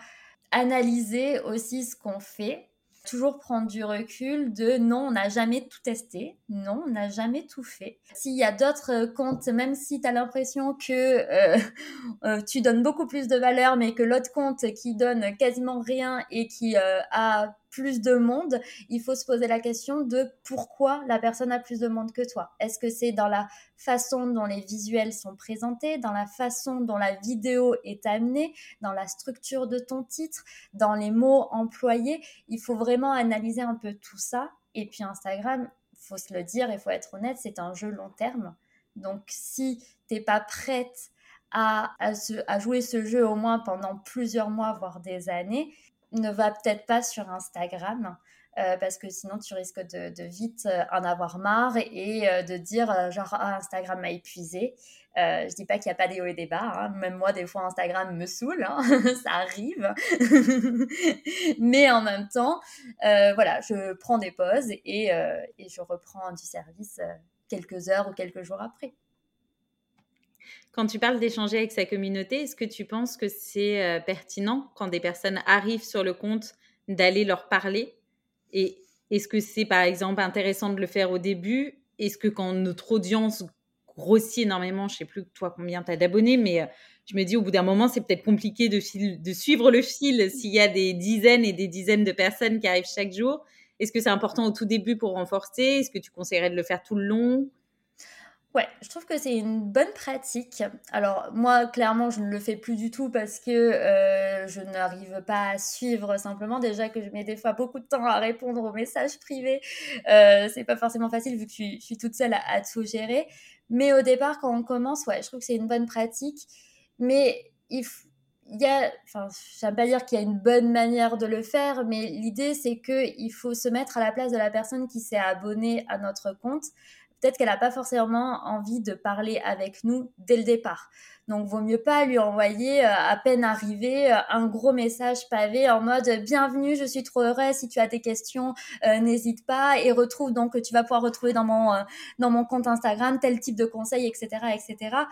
analyser aussi ce qu'on fait, toujours prendre du recul de non, on n'a jamais tout testé, non, on n'a jamais tout fait. S'il y a d'autres comptes, même si tu as l'impression que euh, euh, tu donnes beaucoup plus de valeur, mais que l'autre compte qui donne quasiment rien et qui a plus de monde, il faut se poser la question de pourquoi la personne a plus de monde que toi. Est-ce que c'est dans la façon dont les visuels sont présentés, dans la façon dont la vidéo est amenée, dans la structure de ton titre, dans les mots employés? Il faut vraiment analyser un peu tout ça. Et puis Instagram, faut se le dire, il faut être honnête, c'est un jeu long terme. Donc si t'es pas prête à, à, jouer ce jeu au moins pendant plusieurs mois, voire des années, ne va peut-être pas sur Instagram. Euh, parce que sinon tu risques de, vite euh, en avoir marre et, euh, de dire genre ah, Instagram m'a épuisé. je dis pas qu'il n'y a pas des hauts et des bas, hein. même moi des fois Instagram me saoule, hein. ça arrive. Mais en même temps, voilà, je prends des pauses et je reprends du service quelques heures ou quelques jours après. Quand tu parles d'échanger avec sa communauté, est-ce que tu penses que c'est euh, pertinent quand des personnes arrivent sur le compte d'aller leur parler? Et est-ce que c'est par exemple intéressant de le faire au début? Est-ce que quand notre audience grossit énormément, je sais plus toi combien tu as d'abonnés, mais euh, je me dis au bout d'un moment, c'est peut-être compliqué de, suivre le fil s'il y a des dizaines et des dizaines de personnes qui arrivent chaque jour. Est-ce que c'est important au tout début pour renforcer? Est-ce que tu conseillerais de le faire tout le long? Ouais, je trouve que c'est une bonne pratique. Alors moi, clairement, je ne le fais plus du tout parce que euh, je n'arrive pas à suivre simplement. Déjà que je mets des fois beaucoup de temps à répondre aux messages privés, euh, c'est pas forcément facile vu que je suis, toute seule à, tout gérer. Mais au départ, quand on commence, ouais, je trouve que c'est une bonne pratique. Mais il, y a, enfin, j'aime pas dire qu'il y a une bonne manière de le faire, mais l'idée c'est que il faut se mettre à la place de la personne qui s'est abonnée à notre compte peut-être qu'elle n'a pas forcément envie de parler avec nous dès le départ. Donc, vaut mieux pas lui envoyer à peine arrivé un gros message pavé en mode bienvenue, je suis trop heureuse. Si tu as des questions, n'hésite pas et retrouve donc tu vas pouvoir retrouver dans mon dans mon compte Instagram tel type de conseils, etc., etc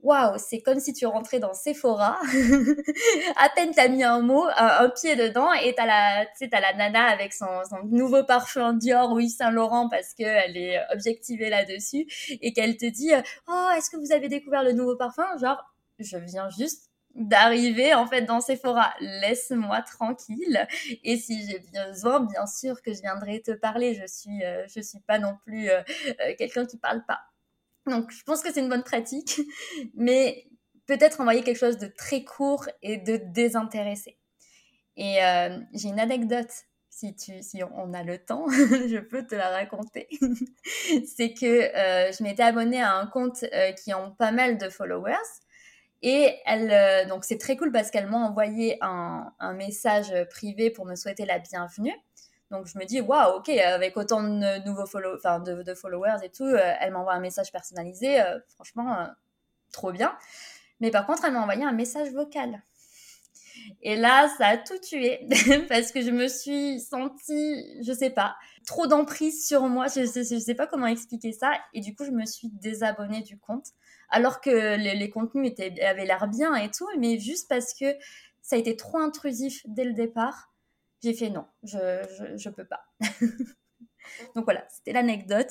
waouh, c'est comme si tu rentrais dans Sephora. à peine t'as mis un mot, un, pied dedans, et t'as la, t'as la nana avec son, nouveau parfum Dior ou Yves Saint Laurent parce qu'elle est objectivée là-dessus et qu'elle te dit, oh, est-ce que vous avez découvert le nouveau parfum? Genre, je viens juste d'arriver en fait dans Sephora. Laisse-moi tranquille. Et si j'ai besoin, bien sûr que je viendrai te parler. Je suis, euh, je suis pas non plus euh, euh, quelqu'un qui parle pas. Donc, je pense que c'est une bonne pratique, mais peut-être envoyer quelque chose de très court et de désintéressé. Et euh, j'ai une anecdote, si, tu, si on a le temps, je peux te la raconter. c'est que euh, je m'étais abonnée à un compte euh, qui ont pas mal de followers. Et elle, donc c'est très cool parce qu'elle m'a envoyé un message privé pour me souhaiter la bienvenue. Donc je me dis waouh, ok, avec autant de nouveaux follow enfin de, followers et tout, euh, elle m'envoie un message personnalisé, euh, franchement euh, trop bien. Mais par contre, elle m'a envoyé un message vocal. Et là, ça a tout tué parce que je me suis sentie, je sais pas, trop d'emprise sur moi. Je sais, sais pas comment expliquer ça. Et du coup, je me suis désabonnée du compte, alors que les, contenus avaient l'air bien et tout, mais juste parce que ça a été trop intrusif dès le départ j'ai fait non, je, je, peux pas. Donc voilà, c'était l'anecdote,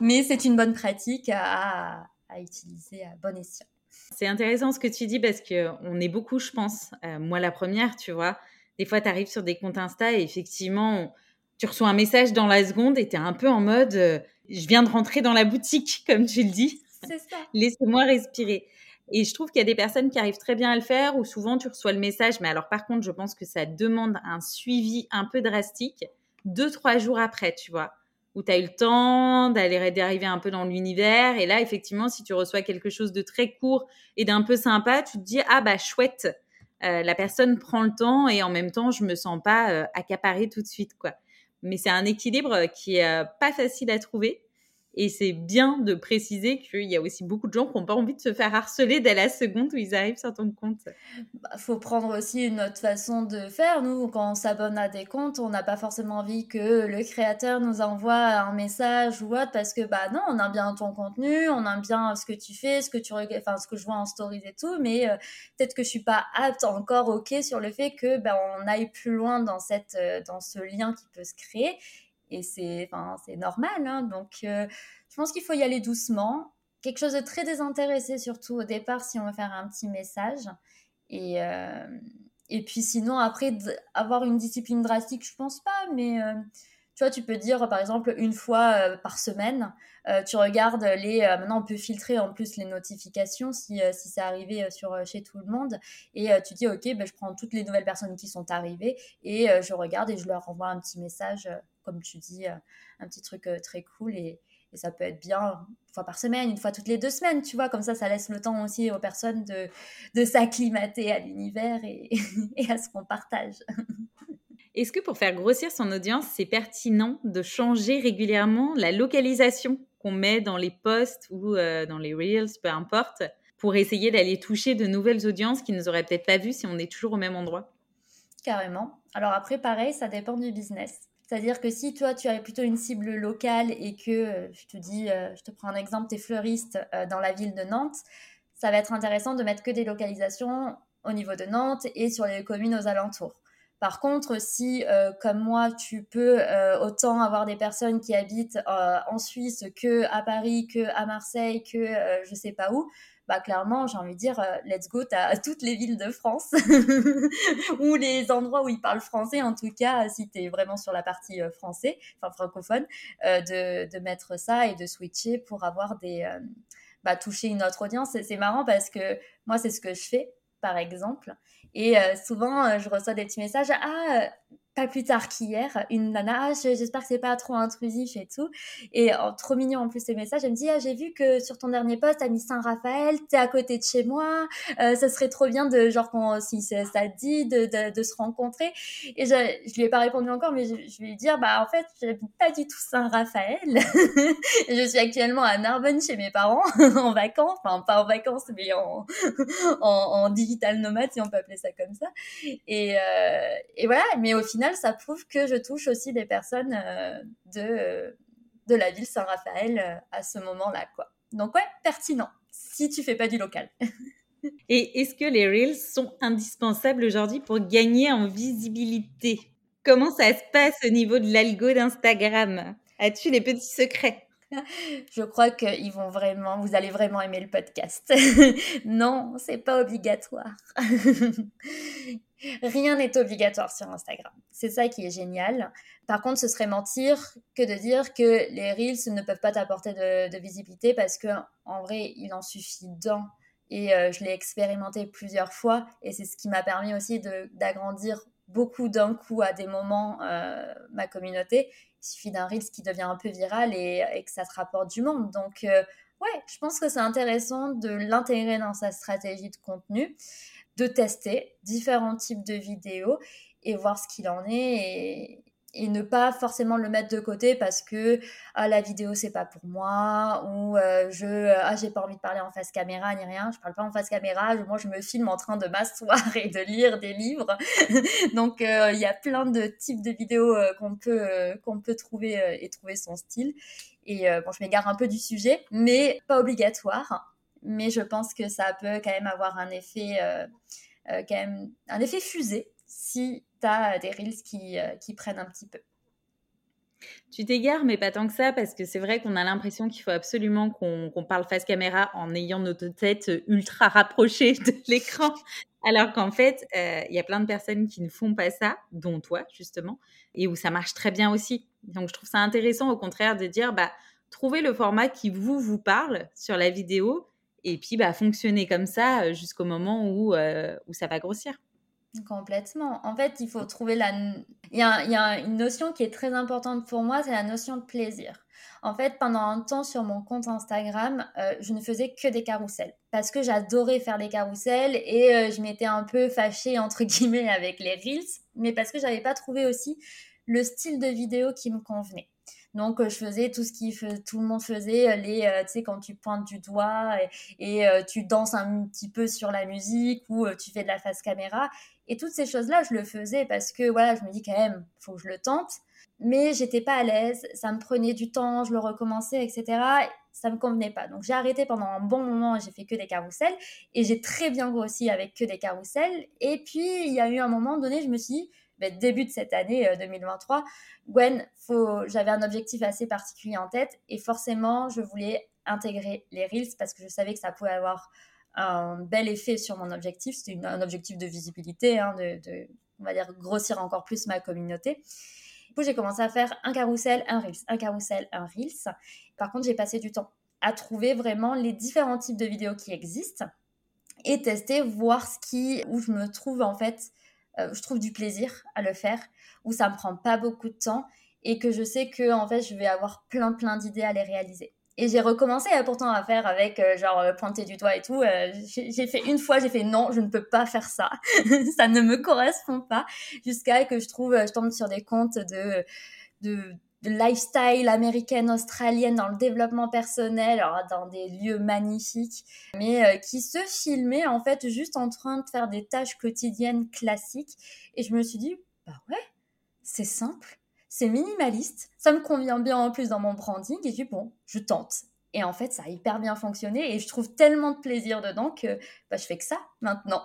mais c'est une bonne pratique à, à, utiliser à bon escient. C'est intéressant ce que tu dis parce que on est beaucoup, je pense, euh, moi la première, tu vois. Des fois, tu arrives sur des comptes Insta et effectivement, tu reçois un message dans la seconde et tu es un peu en mode euh, je viens de rentrer dans la boutique, comme tu le dis. C'est ça. Laissez-moi respirer. Et je trouve qu'il y a des personnes qui arrivent très bien à le faire, ou souvent tu reçois le message, mais alors par contre, je pense que ça demande un suivi un peu drastique, deux, trois jours après, tu vois, où tu as eu le temps d'aller d'arriver un peu dans l'univers. Et là, effectivement, si tu reçois quelque chose de très court et d'un peu sympa, tu te dis, ah bah chouette, euh, la personne prend le temps et en même temps, je me sens pas euh, accaparée tout de suite, quoi. Mais c'est un équilibre qui est euh, pas facile à trouver. Et c'est bien de préciser qu'il y a aussi beaucoup de gens qui n'ont pas envie de se faire harceler dès la seconde où ils arrivent sur ton compte. Bah, faut prendre aussi une autre façon de faire. Nous, quand on s'abonne à des comptes, on n'a pas forcément envie que le créateur nous envoie un message ou autre parce que bah non, on aime bien ton contenu, on aime bien ce que tu fais, ce que tu enfin ce que je vois en stories et tout, mais euh, peut-être que je suis pas apte encore ok sur le fait que ben on aille plus loin dans cette euh, dans ce lien qui peut se créer et c'est normal hein. donc euh, je pense qu'il faut y aller doucement quelque chose de très désintéressé surtout au départ si on veut faire un petit message et euh, et puis sinon après avoir une discipline drastique je pense pas mais euh, tu vois, tu peux dire par exemple une fois par semaine, tu regardes les. maintenant, on peut filtrer en plus les notifications si, si c'est arrivé sur chez tout le monde, et tu dis ok, ben, je prends toutes les nouvelles personnes qui sont arrivées et je regarde et je leur envoie un petit message comme tu dis, euh, un petit truc euh, très cool et, ça peut être bien une fois par semaine, une fois toutes les deux semaines, tu vois, comme ça, ça laisse le temps aussi aux personnes de, de s'acclimater à l'univers et, à ce qu'on partage. Est-ce que pour faire grossir son audience, c'est pertinent de changer régulièrement la localisation qu'on met dans les posts ou euh, dans les reels, peu importe, pour essayer d'aller toucher de nouvelles audiences qui nous auraient peut-être pas vues si on est toujours au même endroit? Carrément. Alors après, pareil, ça dépend du business. C'est-à-dire que si toi, tu as plutôt une cible locale et que, euh, je te dis, euh, je te prends un exemple, tu es fleuriste euh, dans la ville de Nantes, ça va être intéressant de mettre que des localisations au niveau de Nantes et sur les communes aux alentours. Par contre, si, comme moi, tu peux autant avoir des personnes qui habitent en Suisse que à Paris, que à Marseille, que je sais pas où, bah clairement, j'ai envie de dire, euh, let's go, à toutes les villes de France ou les endroits où ils parlent français, en tout cas, si tu es vraiment sur la partie euh, français, enfin francophone, euh, de, de mettre ça et de switcher pour avoir des, bah, toucher une autre audience. C'est marrant parce que moi, c'est ce que je fais, par exemple. Et souvent, je reçois des petits messages, ah, pas plus tard qu'hier, une nana, ah, j'espère que c'est pas trop intrusif et tout. Et oh, trop mignon en plus ces messages. Elle me dit, ah, j'ai vu que sur ton dernier post, t'as mis Saint-Raphaël, t'es à côté de chez moi. Euh, ça serait trop bien de, genre, si ça dit, de, de, se rencontrer. Et je, je lui ai pas répondu encore, mais je, je lui ai dit, bah, en fait, j'habite pas du tout Saint-Raphaël. je suis actuellement à Narbonne chez mes parents, en vacances. Enfin, pas en vacances, mais en, en, digital nomade, si on peut appeler ça comme ça. Et, euh, et voilà. Mais au final, ça prouve que je touche aussi des personnes euh, de, de la ville Saint-Raphaël euh, à ce moment-là. quoi. Donc ouais, pertinent, si tu fais pas du local. Et est-ce que les Reels sont indispensables aujourd'hui pour gagner en visibilité? Comment ça se passe au niveau de l'algo d'Instagram? As-tu les petits secrets? Je crois qu'ils vont vraiment, vous allez vraiment aimer le podcast. non, c'est pas obligatoire. Rien n'est obligatoire sur Instagram. C'est ça qui est génial. Par contre, ce serait mentir que de dire que les Reels ne peuvent pas t'apporter de, visibilité parce que en vrai, il en suffit d'un. Et euh, je l'ai expérimenté plusieurs fois et c'est ce qui m'a permis aussi d'agrandir beaucoup d'un coup à des moments euh, ma communauté. Il suffit d'un Reels qui devient un peu viral et, que ça te rapporte du monde. Donc, euh, ouais, je pense que c'est intéressant de l'intégrer dans sa stratégie de contenu de tester différents types de vidéos et voir ce qu'il en est et, ne pas forcément le mettre de côté parce que ah, la vidéo c'est pas pour moi ou euh, je ah j'ai pas envie de parler en face caméra ni rien. Je parle pas en face caméra. Moi je me filme en train de m'asseoir et de lire des livres. Donc euh, il y a plein de types de vidéos euh, qu'on peut qu'on peut trouver et trouver son style. Et bon je m'égare un peu du sujet mais pas obligatoire. Mais je pense que ça peut quand même avoir un effet, euh, euh, quand même, un effet fusé si tu as des reels qui, euh, qui prennent un petit peu. Tu t'égares, mais pas tant que ça, parce que c'est vrai qu'on a l'impression qu'il faut absolument qu'on parle face caméra en ayant notre tête ultra rapprochée de l'écran, alors qu'en fait, il y a plein de personnes qui ne font pas ça, dont toi, justement, et où ça marche très bien aussi. Donc, je trouve ça intéressant, au contraire, de dire, bah, trouvez le format qui vous, vous parle sur la vidéo, et puis bah, fonctionner comme ça euh, jusqu'au moment où, euh, où ça va grossir. Complètement. En fait, il faut trouver la... Il y a, une notion qui est très importante pour moi, c'est la notion de plaisir. En fait, pendant un temps sur mon compte Instagram, euh, je ne faisais que des carousels parce que j'adorais faire des carousels et je m'étais un peu fâchée entre guillemets avec les reels, mais parce que j'avais pas trouvé aussi le style de vidéo qui me convenait. Donc, euh, je faisais tout ce que tout le monde faisait, euh, les, euh, tu sais, quand tu pointes du doigt et, tu danses un petit peu sur la musique ou tu fais de la face caméra. Et toutes ces choses-là, je le faisais parce que, voilà, je me dis quand même, faut que je le tente. Mais j'étais pas à l'aise, ça me prenait du temps, je le recommençais, etc. Ça me convenait pas. Donc, j'ai arrêté pendant un bon moment, j'ai fait que des carousels et j'ai très bien grossi avec que des carousels. Et puis, il y a eu un moment donné, je me suis dit, ben, début de cette année 2023, euh, Gwen, j'avais un objectif assez particulier en tête et forcément, je voulais intégrer les Reels parce que je savais que ça pouvait avoir un bel effet sur mon objectif. C'était un objectif de visibilité, hein, de, on va dire, grossir encore plus ma communauté. Du coup, j'ai commencé à faire un carrousel, un Reels, un carrousel, un Reels. Par contre, j'ai passé du temps à trouver vraiment les différents types de vidéos qui existent et tester, voir ce qui, où je me trouve en fait euh, je trouve du plaisir à le faire, où ça me prend pas beaucoup de temps et que je sais que en fait je vais avoir plein plein d'idées à les réaliser. Et j'ai recommencé euh, pourtant à faire avec euh, genre pointer du doigt et tout. j'ai fait une fois, j'ai fait non, je ne peux pas faire ça. ça ne me correspond pas. Jusqu'à que je trouve, je tombe sur des comptes de, de de lifestyle américaine, australienne dans le développement personnel, dans des lieux magnifiques, mais euh, qui se filmait en fait juste en train de faire des tâches quotidiennes classiques. Et je me suis dit, bah ouais, c'est simple, c'est minimaliste, ça me convient bien en plus dans mon branding, et je bon, je tente. Et en fait, ça a hyper bien fonctionné et je trouve tellement de plaisir dedans que bah, je fais que ça maintenant.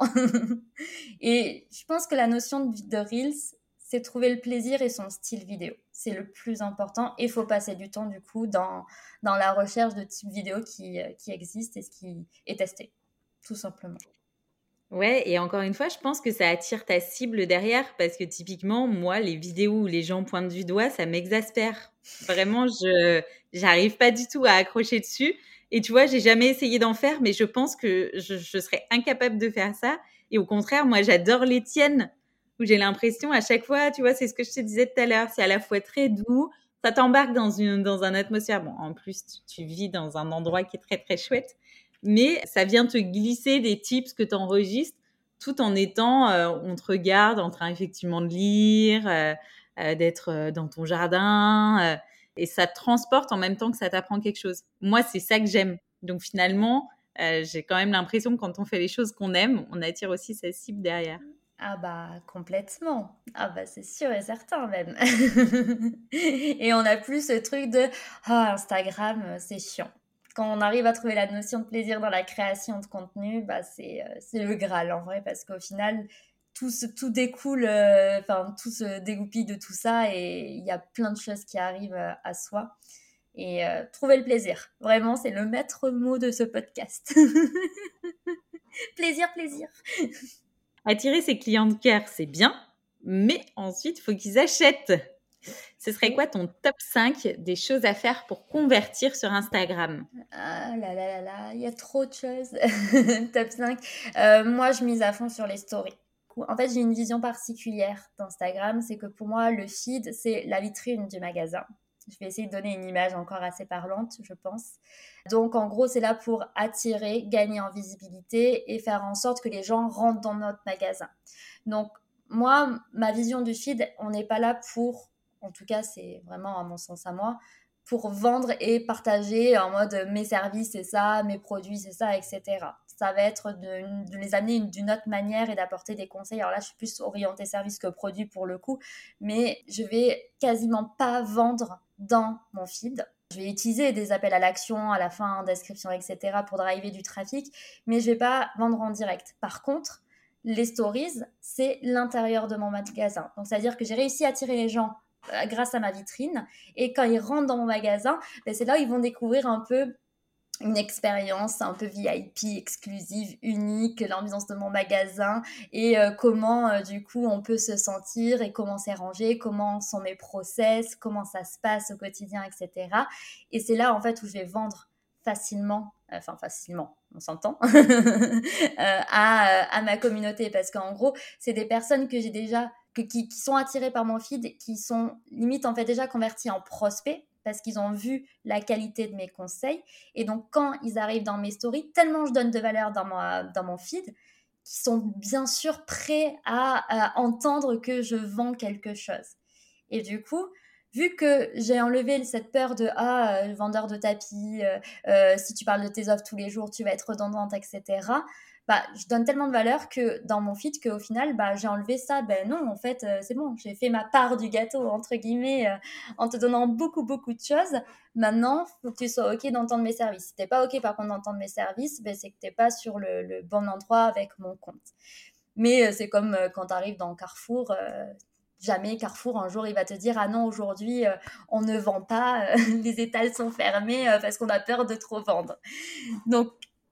et je pense que la notion de Reels, c'est trouver le plaisir et son style vidéo. C'est le plus important et il faut passer du temps du coup dans, dans la recherche de type vidéo qui, euh, qui existe et qui est testé, tout simplement. Ouais, et encore une fois, je pense que ça attire ta cible derrière parce que typiquement, moi, les vidéos où les gens pointent du doigt, ça m'exaspère. Vraiment, je j'arrive pas du tout à accrocher dessus. Et tu vois, j'ai jamais essayé d'en faire, mais je pense que je, serais incapable de faire ça. Et au contraire, moi, j'adore les tiennes où j'ai l'impression à chaque fois, tu vois, c'est ce que je te disais tout à l'heure, c'est à la fois très doux, ça t'embarque dans une dans un atmosphère. Bon, en plus, tu, vis dans un endroit qui est très très chouette, mais ça vient te glisser des tips que tu enregistres tout en étant, euh, on te regarde en train effectivement de lire, euh, euh, d'être dans ton jardin, et ça te transporte en même temps que ça t'apprend quelque chose. Moi, c'est ça que j'aime. Donc finalement, j'ai quand même l'impression que quand on fait les choses qu'on aime, on attire aussi sa cible derrière. Ah bah complètement. Ah bah c'est sûr et certain même. et on a plus ce truc de ah Instagram euh, c'est chiant. Quand on arrive à trouver la notion de plaisir dans la création de contenu, bah c'est euh, le graal en vrai parce qu'au final tout tout découle euh, enfin tout se dégoupille de tout ça et il y a plein de choses qui arrivent à soi et trouver le plaisir. Vraiment, c'est le maître mot de ce podcast. plaisir, plaisir. Attirer ses clients de cœur, c'est bien, mais ensuite, il faut qu'ils achètent. Ce serait quoi ton top 5 des choses à faire pour convertir sur Instagram? Ah là là là là, il y a trop de choses. top 5. Euh, moi, je mise à fond sur les stories. En fait, j'ai une vision particulière d'Instagram. C'est que pour moi, le feed, c'est la vitrine du magasin. Je vais essayer de donner une image encore assez parlante, je pense. Donc, en gros, c'est là pour attirer, gagner en visibilité et faire en sorte que les gens rentrent dans notre magasin. Donc, moi, ma vision du feed, on n'est pas là pour, en tout cas, c'est vraiment à mon sens à moi, pour vendre et partager en mode mes services, c'est ça, mes produits, c'est ça, etc. Ça va être de, de les amener d'une autre manière et d'apporter des conseils. Alors là, je suis plus orientée service que produit pour le coup, mais je vais quasiment pas vendre dans mon feed. Je vais utiliser des appels à l'action à la fin, description, etc. pour driver du trafic, mais je vais pas vendre en direct. Par contre, les stories, c'est l'intérieur de mon magasin. Donc, c'est-à-dire que j'ai réussi à attirer les gens euh, grâce à ma vitrine. Et quand ils rentrent dans mon magasin, ben, c'est là où ils vont découvrir un peu une expérience un peu VIP, exclusive, unique, l'ambiance de mon magasin et euh, comment euh, du coup on peut se sentir et comment c'est rangé, comment sont mes process, comment ça se passe au quotidien, etc. Et c'est là en fait où je vais vendre facilement, enfin facilement, on s'entend, euh, à, à ma communauté parce qu'en gros c'est des personnes que j'ai déjà qui, qui, sont attirées par mon feed, qui sont limite en fait déjà converties en prospects parce qu'ils ont vu la qualité de mes conseils. Et donc, quand ils arrivent dans mes stories, tellement je donne de valeur dans, dans mon feed, qu'ils sont bien sûr prêts à, entendre que je vends quelque chose. Et du coup, vu que j'ai enlevé cette peur de ah euh, vendeur de tapis, euh, euh, si tu parles de tes offres tous les jours, tu vas être redondante, etc bah, je donne tellement de valeur que dans mon feed qu'au final, bah, j'ai enlevé ça. Ben non, en fait, euh, c'est bon, j'ai fait ma part du gâteau, entre guillemets, euh, en te donnant beaucoup, beaucoup de choses. Maintenant, faut que tu sois OK d'entendre mes services. Si t'es pas OK, par contre, d'entendre mes services, ben, c'est que t'es pas sur le, le, bon endroit avec mon compte. Mais euh, c'est comme quand tu arrives dans Carrefour, jamais Carrefour un jour il va te dire ah non aujourd'hui on ne vend pas les étals sont fermés parce qu'on a peur de trop vendre donc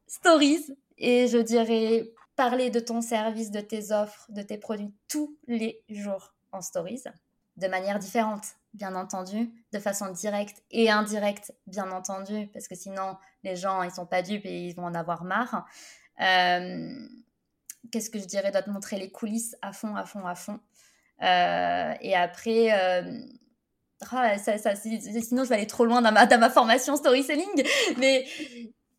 stories et je dirais parler de ton service, de tes offres, de tes produits tous les jours en stories, de manière différente, bien entendu, de façon directe et indirecte, bien entendu, parce que sinon les gens ils sont pas dupes et ils vont en avoir marre. Euh, qu'est-ce que je dirais Doit te montrer les coulisses à fond, à fond, à fond. Euh, et après, euh, ah, ça, sinon je vais aller trop loin dans ma, dans ma formation storytelling, mais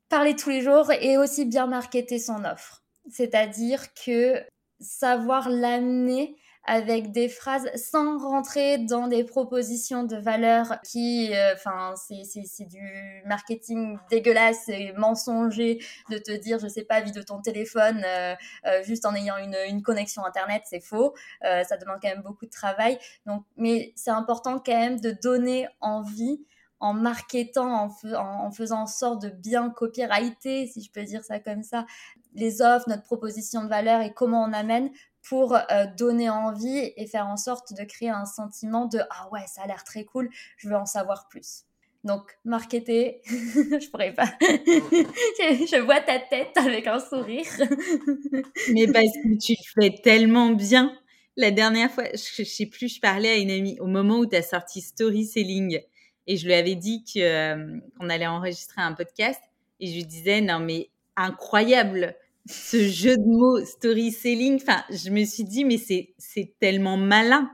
parler tous les jours et aussi bien marketer son offre. C'est-à-dire que savoir l'amener avec des phrases sans rentrer dans des propositions de valeur qui, euh, enfin, c'est du marketing dégueulasse et mensonger de te dire, je sais pas, vie de ton téléphone euh, euh, juste en ayant une, une connexion internet, c'est faux. ça demande quand même beaucoup de travail. Donc, mais c'est important quand même de donner envie en marketant, en, faisant en sorte de bien copyrighter, si je peux dire ça comme ça, les offres, notre proposition de valeur et comment on amène pour euh, donner envie et faire en sorte de créer un sentiment de ah ouais ça a l'air très cool, je veux en savoir plus. Donc marketer, je pourrais pas. je vois ta tête avec un sourire. Mais parce que tu fais tellement bien. La dernière fois, je, je sais plus, je parlais à une amie au moment où tu as sorti Story Selling et je lui avais dit euh, qu'on allait enregistrer un podcast. Et je lui disais, non, mais incroyable ce jeu de mots story selling, enfin, je me suis dit, mais c'est, c'est tellement malin.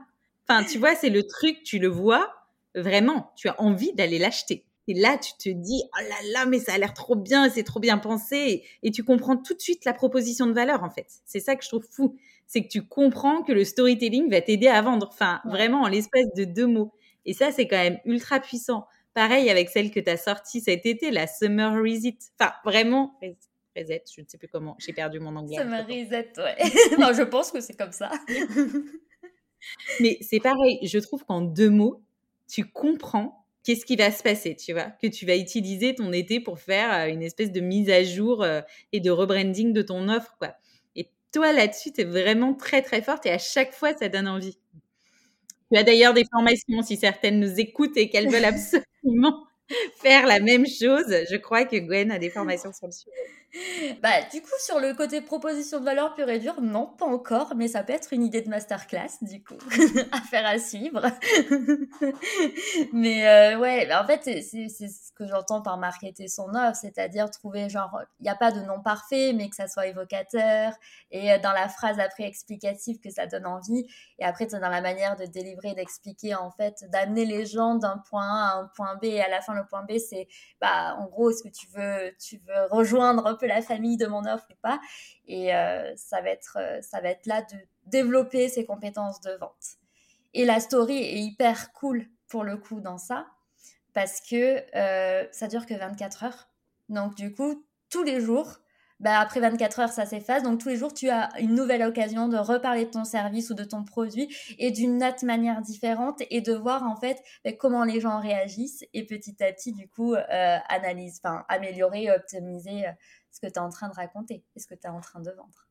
Enfin, tu vois, c'est le truc, tu le vois, vraiment, tu as envie d'aller l'acheter. Et là, tu te dis, oh là là, mais ça a l'air trop bien, c'est trop bien pensé. Et, tu comprends tout de suite la proposition de valeur, en fait. C'est ça que je trouve fou. C'est que tu comprends que le storytelling va t'aider à vendre. Enfin, vraiment, en l'espace de deux mots. Et ça, c'est quand même ultra puissant. Pareil avec celle que tu as sortie cet été, la Summer Reset. Enfin, vraiment, Reset, je ne sais plus comment, j'ai perdu mon anglais. Summer Reset, ouais. non, je pense que c'est comme ça. Mais c'est pareil, je trouve qu'en deux mots, tu comprends qu'est-ce qui va se passer, tu vois, que tu vas utiliser ton été pour faire euh, une espèce de mise à jour euh, et de rebranding de ton offre, quoi. Et toi, là-dessus, tu es vraiment très, très forte et à chaque fois, ça donne envie. Tu as d'ailleurs des formations, si certaines nous écoutent et qu'elles veulent absolument faire la même chose. Je crois que Gwen a des formations sur le sujet. Bah, du coup, sur le côté proposition de valeur pure et dure, non, pas encore, mais ça peut être une idée de masterclass, du coup, à faire à suivre. mais euh, ouais, bah, en fait, c'est ce que j'entends par marketer son offre, c'est-à-dire trouver, genre, il n'y a pas de nom parfait, mais que ça soit évocateur, et euh, dans la phrase après explicative, que ça donne envie, et après, dans la manière de délivrer, d'expliquer, en fait, d'amener les gens d'un point A à un point B, et à la fin, le point B, c'est, bah, en gros, est-ce que tu veux, tu veux rejoindre un peu la famille de mon offre ou pas? Et euh, ça, va être, euh, ça va être là de développer ses compétences de vente. Et la story est hyper cool pour le coup dans ça, parce que euh, ça dure que 24 heures. Donc du coup, tous les jours, bah, après 24 heures, ça s'efface. Donc tous les jours, tu as une nouvelle occasion de reparler de ton service ou de ton produit et d'une autre manière différente et de voir en fait bah, comment les gens réagissent et petit à petit, du coup, euh, analyse, enfin améliorer, optimiser euh, ce que tu es en train de raconter et ce que tu es en train de vendre.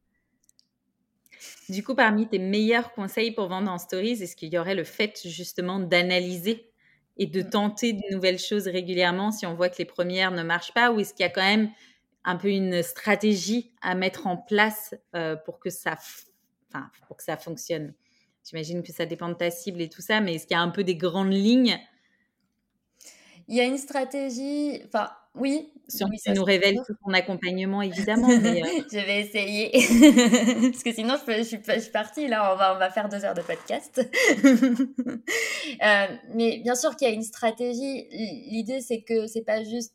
Du coup, parmi tes meilleurs conseils pour vendre en stories, est-ce qu'il y aurait le fait justement d'analyser? Et de mm. tenter de nouvelles choses régulièrement si on voit que les premières ne marchent pas ou est-ce qu'il y a quand même un peu une stratégie à mettre en place euh, pour que ça, enfin, pour que ça fonctionne? J'imagine que ça dépend de ta cible et tout ça, mais est-ce qu'il y a un peu des grandes lignes? Il y a une stratégie, enfin, oui. Si tu nous révèles tout ton accompagnement, évidemment. Mais euh je vais essayer. Parce que sinon, je, suis, je, suis, partie. Là, on va, on va faire deux heures de podcast. euh, mais bien sûr qu'il y a une stratégie. L'idée, c'est que c'est pas juste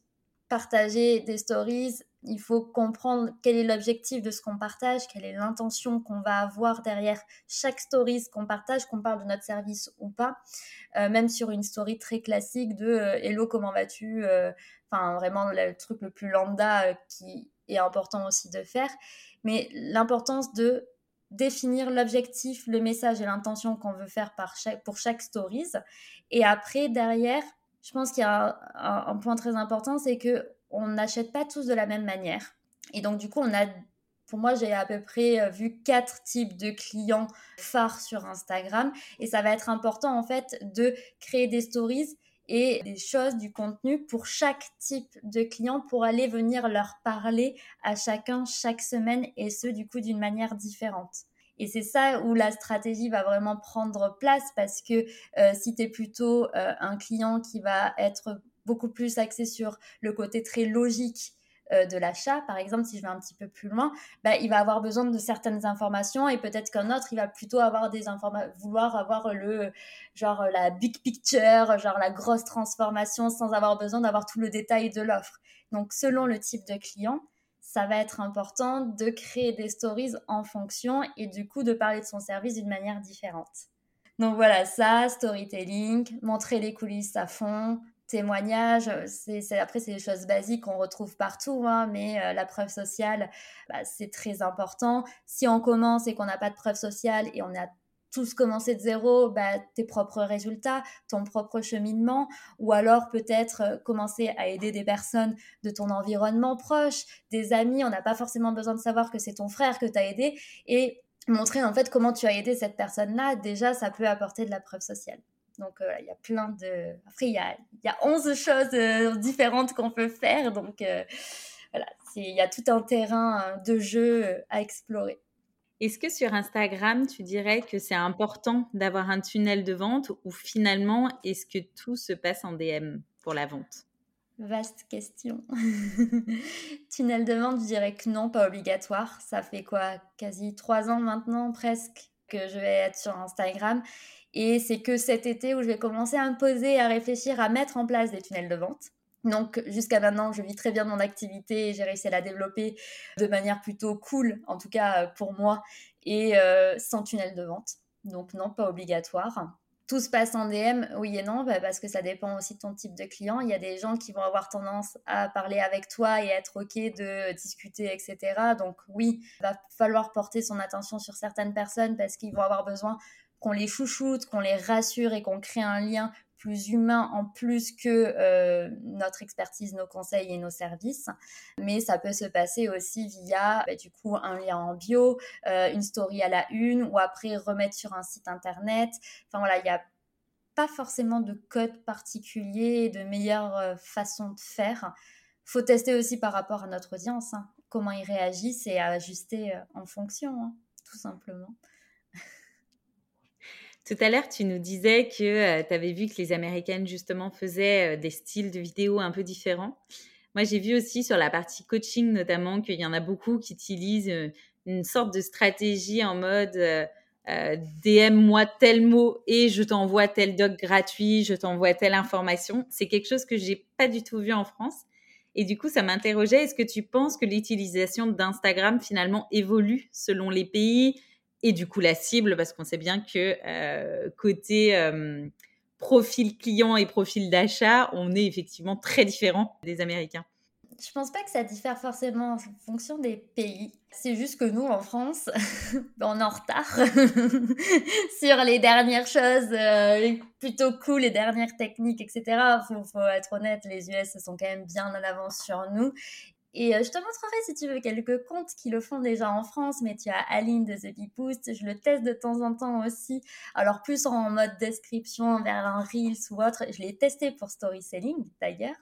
partager des stories il faut comprendre quel est l'objectif de ce qu'on partage, quelle est l'intention qu'on va avoir derrière chaque story qu'on partage, qu'on parle de notre service ou pas. Euh, même sur une story très classique de euh, Hello, comment vas-tu euh, Enfin, vraiment le truc le plus lambda qui est important aussi de faire. Mais l'importance de définir l'objectif, le message et l'intention qu'on veut faire par chaque, pour chaque stories. Et après, derrière, je pense qu'il y a un, un point très important, c'est que on n'achète pas tous de la même manière. Et donc, du coup, on a, pour moi, j'ai à peu près euh, vu quatre types de clients phares sur Instagram. Et ça va être important, en fait, de créer des stories et des choses, du contenu pour chaque type de client pour aller venir leur parler à chacun chaque semaine et ce, du coup, d'une manière différente. Et c'est ça où la stratégie va vraiment prendre place parce que euh, si tu es plutôt euh, un client qui va être beaucoup plus axé sur le côté très logique euh, de l'achat. Par exemple, si je vais un petit peu plus loin, bah, il va avoir besoin de certaines informations et peut-être qu'un autre, il va plutôt avoir des vouloir avoir le genre la big picture, genre la grosse transformation sans avoir besoin d'avoir tout le détail de l'offre. Donc, selon le type de client, ça va être important de créer des stories en fonction et du coup de parler de son service d'une manière différente. Donc voilà, ça, storytelling, montrer les coulisses à fond, témoignages, euh, c'est, après c'est des choses basiques qu'on retrouve partout, hein, mais euh, la preuve sociale, bah, c'est très important. Si on commence et qu'on n'a pas de preuve sociale et on a tous commencé de zéro, bah, tes propres résultats, ton propre cheminement, ou alors peut-être euh, commencer à aider des personnes de ton environnement proche, des amis, on n'a pas forcément besoin de savoir que c'est ton frère que tu as aidé, et montrer en fait comment tu as aidé cette personne-là, déjà ça peut apporter de la preuve sociale. Donc, euh, il y a plein de. Après, il y a, y a 11 choses euh, différentes qu'on peut faire. Donc, euh, voilà, il y a tout un terrain de jeu à explorer. Est-ce que sur Instagram, tu dirais que c'est important d'avoir un tunnel de vente ou finalement, est-ce que tout se passe en DM pour la vente? Vaste question. Tunnel de vente, je dirais que non, pas obligatoire. Ça fait quoi? Quasi trois ans maintenant, presque, que je vais être sur Instagram. Et c'est que cet été où je vais commencer à me poser, à réfléchir, à mettre en place des tunnels de vente. Donc jusqu'à maintenant, je vis très bien mon activité j'ai réussi à la développer de manière plutôt cool, en tout cas pour moi, et euh, sans tunnel de vente. Donc non, pas obligatoire tout se passe en DM, oui et non, bah, parce que ça dépend aussi de ton type de client. Il y a des gens qui vont avoir tendance à parler avec toi et être OK de discuter, etc. Donc oui, il va falloir porter son attention sur certaines personnes parce qu'ils vont avoir besoin qu'on les chouchoute, qu'on les rassure et qu'on crée un lien plus humain en plus que euh, notre expertise, nos conseils et nos services. Mais ça peut se passer aussi via bah, du coup un lien en bio, euh, une story à la une ou après remettre sur un site internet. Enfin voilà, il n'y a pas forcément de code particulier et de meilleure euh, façon de faire. Faut tester aussi par rapport à notre audience, hein. comment ils réagissent et ajuster en fonction, hein, tout simplement. Tout à l'heure, tu nous disais que euh, tu avais vu que les Américaines, justement, faisaient euh, des styles de vidéos un peu différents. Moi, j'ai vu aussi sur la partie coaching, notamment, qu'il y en a beaucoup qui utilisent euh, une sorte de stratégie en mode DM-moi tel mot et je t'envoie tel doc gratuit, je t'envoie telle information. C'est quelque chose que j'ai pas du tout vu en France. Et du coup, ça m'interrogeait, est-ce que tu penses que l'utilisation d'Instagram finalement évolue selon les pays et du coup la cible, parce qu'on sait bien que euh, côté euh, profil client et profil d'achat, on est effectivement très différent des Américains. Je pense pas que ça diffère forcément en fonction des pays. C'est juste que nous, en France, on est en retard sur les dernières choses euh, plutôt cool, les dernières techniques, etc. Faut, faut être honnête, les US sont quand même bien en avance sur nous. Et euh, je te montrerai si tu veux quelques comptes qui le font déjà en France, mais tu as Aline de The Bee Boost, je le teste de temps en temps aussi. Alors plus en mode description vers un Reels ou autre, je l'ai testé pour story selling d'ailleurs.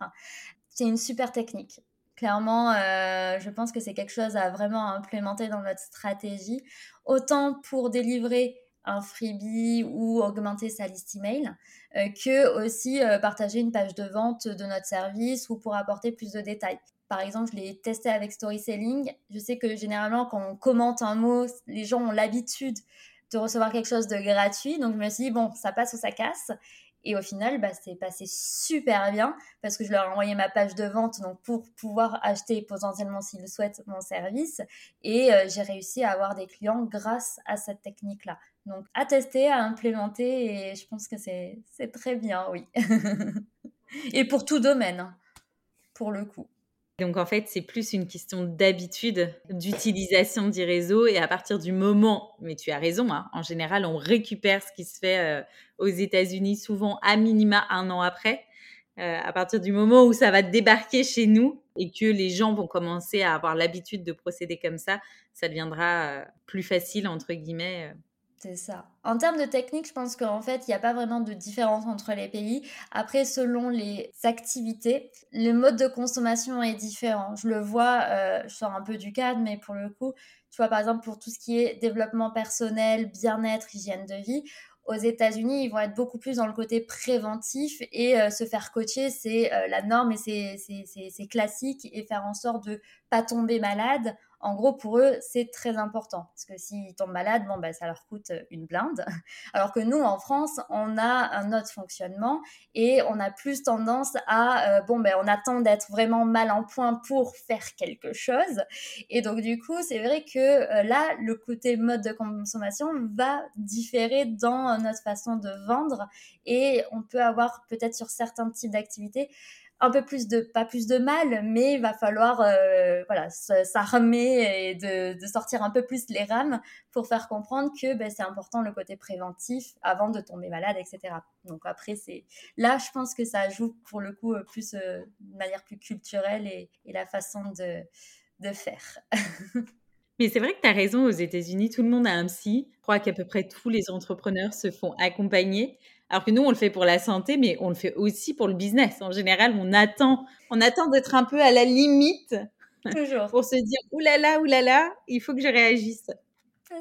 C'est une super technique. Clairement, euh, je pense que c'est quelque chose à vraiment implémenter dans notre stratégie, autant pour délivrer un freebie ou augmenter sa liste email, euh, que aussi partager une page de vente de notre service ou pour apporter plus de détails. Par exemple, je l'ai testé avec Storytelling. Je sais que généralement, quand on commente un mot, les gens ont l'habitude de recevoir quelque chose de gratuit. Donc, je me suis dit, bon, ça passe ou ça casse. Et au final, bah, c'est passé super bien parce que je leur ai envoyé ma page de vente donc pour pouvoir acheter potentiellement s'ils le souhaitent mon service. Et euh, j'ai réussi à avoir des clients grâce à cette technique-là. Donc à tester, à implémenter et je pense que c'est très bien, oui. et pour tout domaine, hein, pour le coup. Donc en fait, c'est plus une question d'habitude, d'utilisation du réseau et à partir du moment, mais tu as raison, hein, en général, on récupère ce qui se fait euh, aux États-Unis souvent à minima un an après. Euh, à partir du moment où ça va débarquer chez nous et que les gens vont commencer à avoir l'habitude de procéder comme ça, ça deviendra euh, plus facile, entre guillemets, c'est ça. En termes de technique, je pense qu'en fait, il n'y a pas vraiment de différence entre les pays. Après, selon les activités, le mode de consommation est différent. Je le vois, euh, je sors un peu du cadre, mais pour le coup, tu vois, par exemple, pour tout ce qui est développement personnel, bien-être, hygiène de vie, aux États-Unis, ils vont être beaucoup plus dans le côté préventif et euh, se faire coacher, c'est euh, la norme et c'est classique et faire en sorte de tomber malade en gros, pour eux, c'est très important parce que s'ils tombent malades, bon, ben, ça leur coûte euh, une blinde. Alors que nous, en France, on a un autre fonctionnement et on a plus tendance à, euh, bon, ben, on attend d'être vraiment mal en point pour faire quelque chose. Et donc, du coup, c'est vrai que euh, là, le côté mode de consommation va différer dans notre façon de vendre et on peut avoir peut-être sur certains types d'activités un peu plus de, pas plus de mal, mais il va falloir euh, voilà, s'armer et de, de, sortir un peu plus les rames pour faire comprendre que ben, c'est important le côté préventif avant de tomber malade, etc. Donc après, c'est là, je pense que ça joue pour le coup plus euh, de manière plus culturelle et, et la façon de, de faire. Mais c'est vrai que tu as raison, aux États-Unis, tout le monde a un psy. Je crois qu'à peu près tous les entrepreneurs se font accompagner. Alors que nous, on le fait pour la santé, mais on le fait aussi pour le business. En général, on attend, on attend d'être un peu à la limite Toujours. pour se dire oulala, oulala, il faut que je réagisse.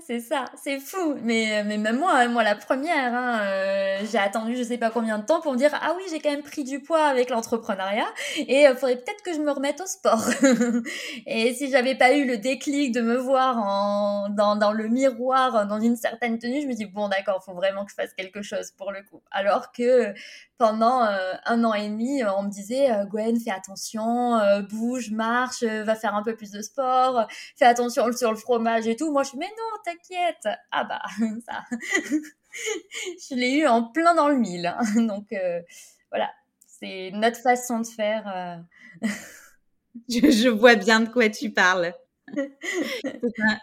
C'est ça, c'est fou. Mais, mais même moi, moi la première, hein, euh, j'ai attendu je sais pas combien de temps pour me dire ah oui j'ai quand même pris du poids avec l'entrepreneuriat et il euh, faudrait peut-être que je me remette au sport. et si j'avais pas eu le déclic de me voir en, dans, le miroir dans une certaine tenue, je me dis bon d'accord, faut vraiment que je fasse quelque chose pour le coup. Alors que pendant euh, un an et demi, euh, on me disait euh, Gwen, fais attention, bouge, marche, va faire un peu plus de sport, fais attention sur le fromage et tout. Moi, je suis mais non, t'inquiète. Ah bah ça, je l'ai eu en plein dans le mille. Donc voilà, c'est notre façon de faire. je vois bien de quoi tu parles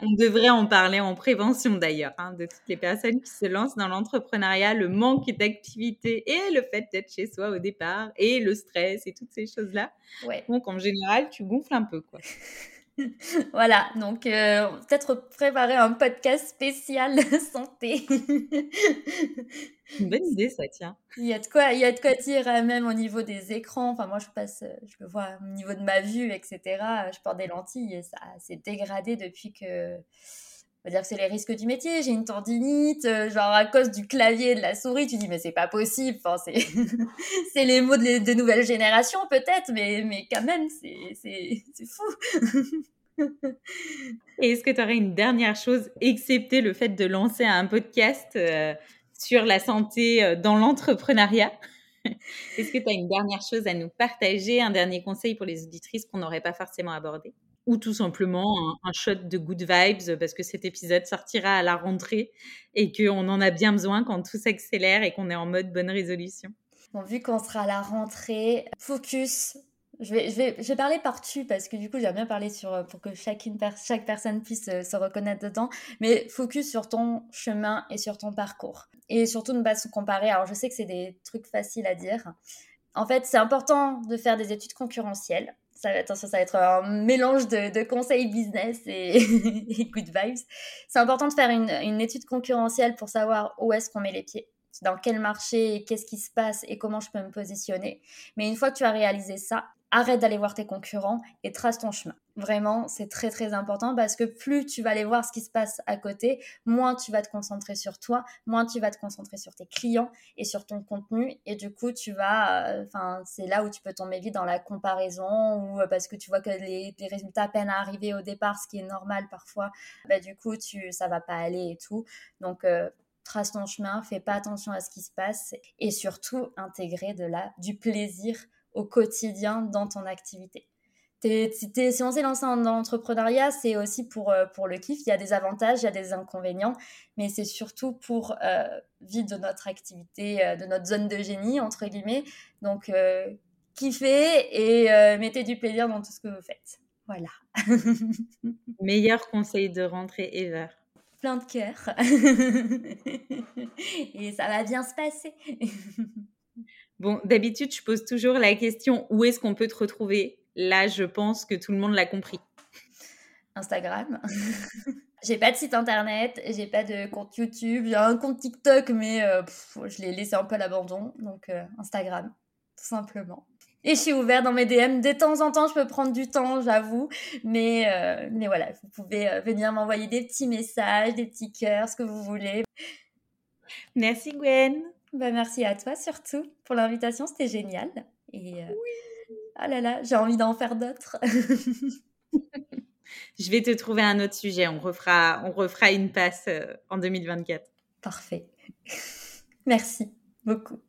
on devrait en parler en prévention d'ailleurs, hein, de toutes les personnes qui se lancent dans l'entrepreneuriat, le manque d'activité et le fait d'être chez soi au départ et le stress et toutes ces choses-là. Donc en général, tu gonfles un peu quoi. voilà, donc euh, peut-être préparer un podcast spécial santé. Une bonne idée, ça, tient. Il y a de quoi, il y a de quoi dire euh, même au niveau des écrans. Enfin, moi, je passe, je le vois au niveau de ma vue, etc. Je porte des lentilles et ça s'est dégradé depuis que. On va dire que c'est les risques du métier. J'ai une tendinite, genre à cause du clavier et de la souris. Tu dis, mais c'est pas possible. Enfin, c'est, les mots de, de nouvelles générations, peut-être, mais, mais quand même, c'est, fou. Et est-ce que tu aurais une dernière chose, excepté le fait de lancer un podcast sur la santé euh, dans l'entrepreneuriat? Est-ce que tu as une dernière chose à nous partager, un dernier conseil pour les auditrices qu'on n'aurait pas forcément abordé? Ou tout simplement un, shot de good vibes parce que cet épisode sortira à la rentrée et qu'on en a bien besoin quand tout s'accélère et qu'on est en mode bonne résolution Bon, vu qu'on sera à la rentrée, focus je vais, je, vais, je vais parler par tu parce que du coup, j'aime bien parler sur, euh, pour que chacune, chaque personne puisse euh, se reconnaître dedans. Mais focus sur ton chemin et sur ton parcours. Et surtout ne pas se comparer. Alors, je sais que c'est des trucs faciles à dire. En fait, c'est important de faire des études concurrentielles. Attention, ça va être un mélange de, conseils business et, et good vibes. C'est important de faire une, une étude concurrentielle pour savoir où est-ce qu'on met les pieds dans quel marché, qu'est-ce qui se passe et comment je peux me positionner. Mais une fois que tu as réalisé ça, arrête d'aller voir tes concurrents et trace ton chemin. Vraiment, c'est très très important parce que plus tu vas aller voir ce qui se passe à côté, moins tu vas te concentrer sur toi, moins tu vas te concentrer sur tes clients et sur ton contenu et du coup tu vas, euh, enfin c'est là où tu peux tomber vite dans la comparaison ou euh, parce que tu vois que les, résultats peinent à arriver au départ, ce qui est normal parfois, bah du coup tu ça va pas aller et tout. Donc euh, trace ton chemin, fais pas attention à ce qui se passe et surtout intégrer de la du plaisir au quotidien dans ton activité. si on s'est lancé dans l'entrepreneuriat, c'est aussi pour, euh, pour le kiff. Il y a des avantages, il y a des inconvénients, mais c'est surtout pour euh, vivre de notre activité, euh, de notre zone de génie, entre guillemets. Donc, euh, kiffez et mettez du plaisir dans tout ce que vous faites. Voilà. Meilleur conseil de rentrée ever. Plein de cœur. et ça va bien se passer. Bon, d'habitude, je pose toujours la question où est-ce qu'on peut te retrouver? Là, je pense que tout le monde l'a compris. Instagram. j'ai pas de site internet, j'ai pas de compte YouTube, j'ai un compte TikTok, mais euh, je l'ai laissé un peu à l'abandon. Donc, euh, Instagram, tout simplement. Et je suis ouverte dans mes DM. De temps en temps, je peux prendre du temps, j'avoue. Mais, euh, mais voilà, vous pouvez venir m'envoyer des petits messages, des petits cœurs, ce que vous voulez. Merci Gwen. Bah, merci à toi surtout pour l'invitation, c'était génial. Et euh, oui. ah là là, j'ai envie d'en faire d'autres. Je vais te trouver un autre sujet. On refera, on refera une passe euh, en 2024. Parfait. Merci beaucoup.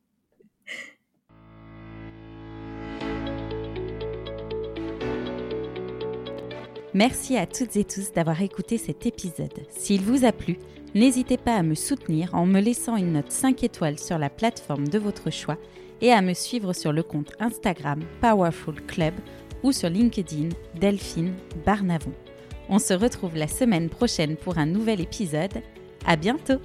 Merci à toutes et tous d'avoir écouté cet épisode. S'il vous a plu, N'hésitez pas à me soutenir en me laissant une note 5 étoiles sur la plateforme de votre choix et à me suivre sur le compte Instagram Powerful Club ou sur LinkedIn Delphine Barnavon. On se retrouve la semaine prochaine pour un nouvel épisode. À bientôt!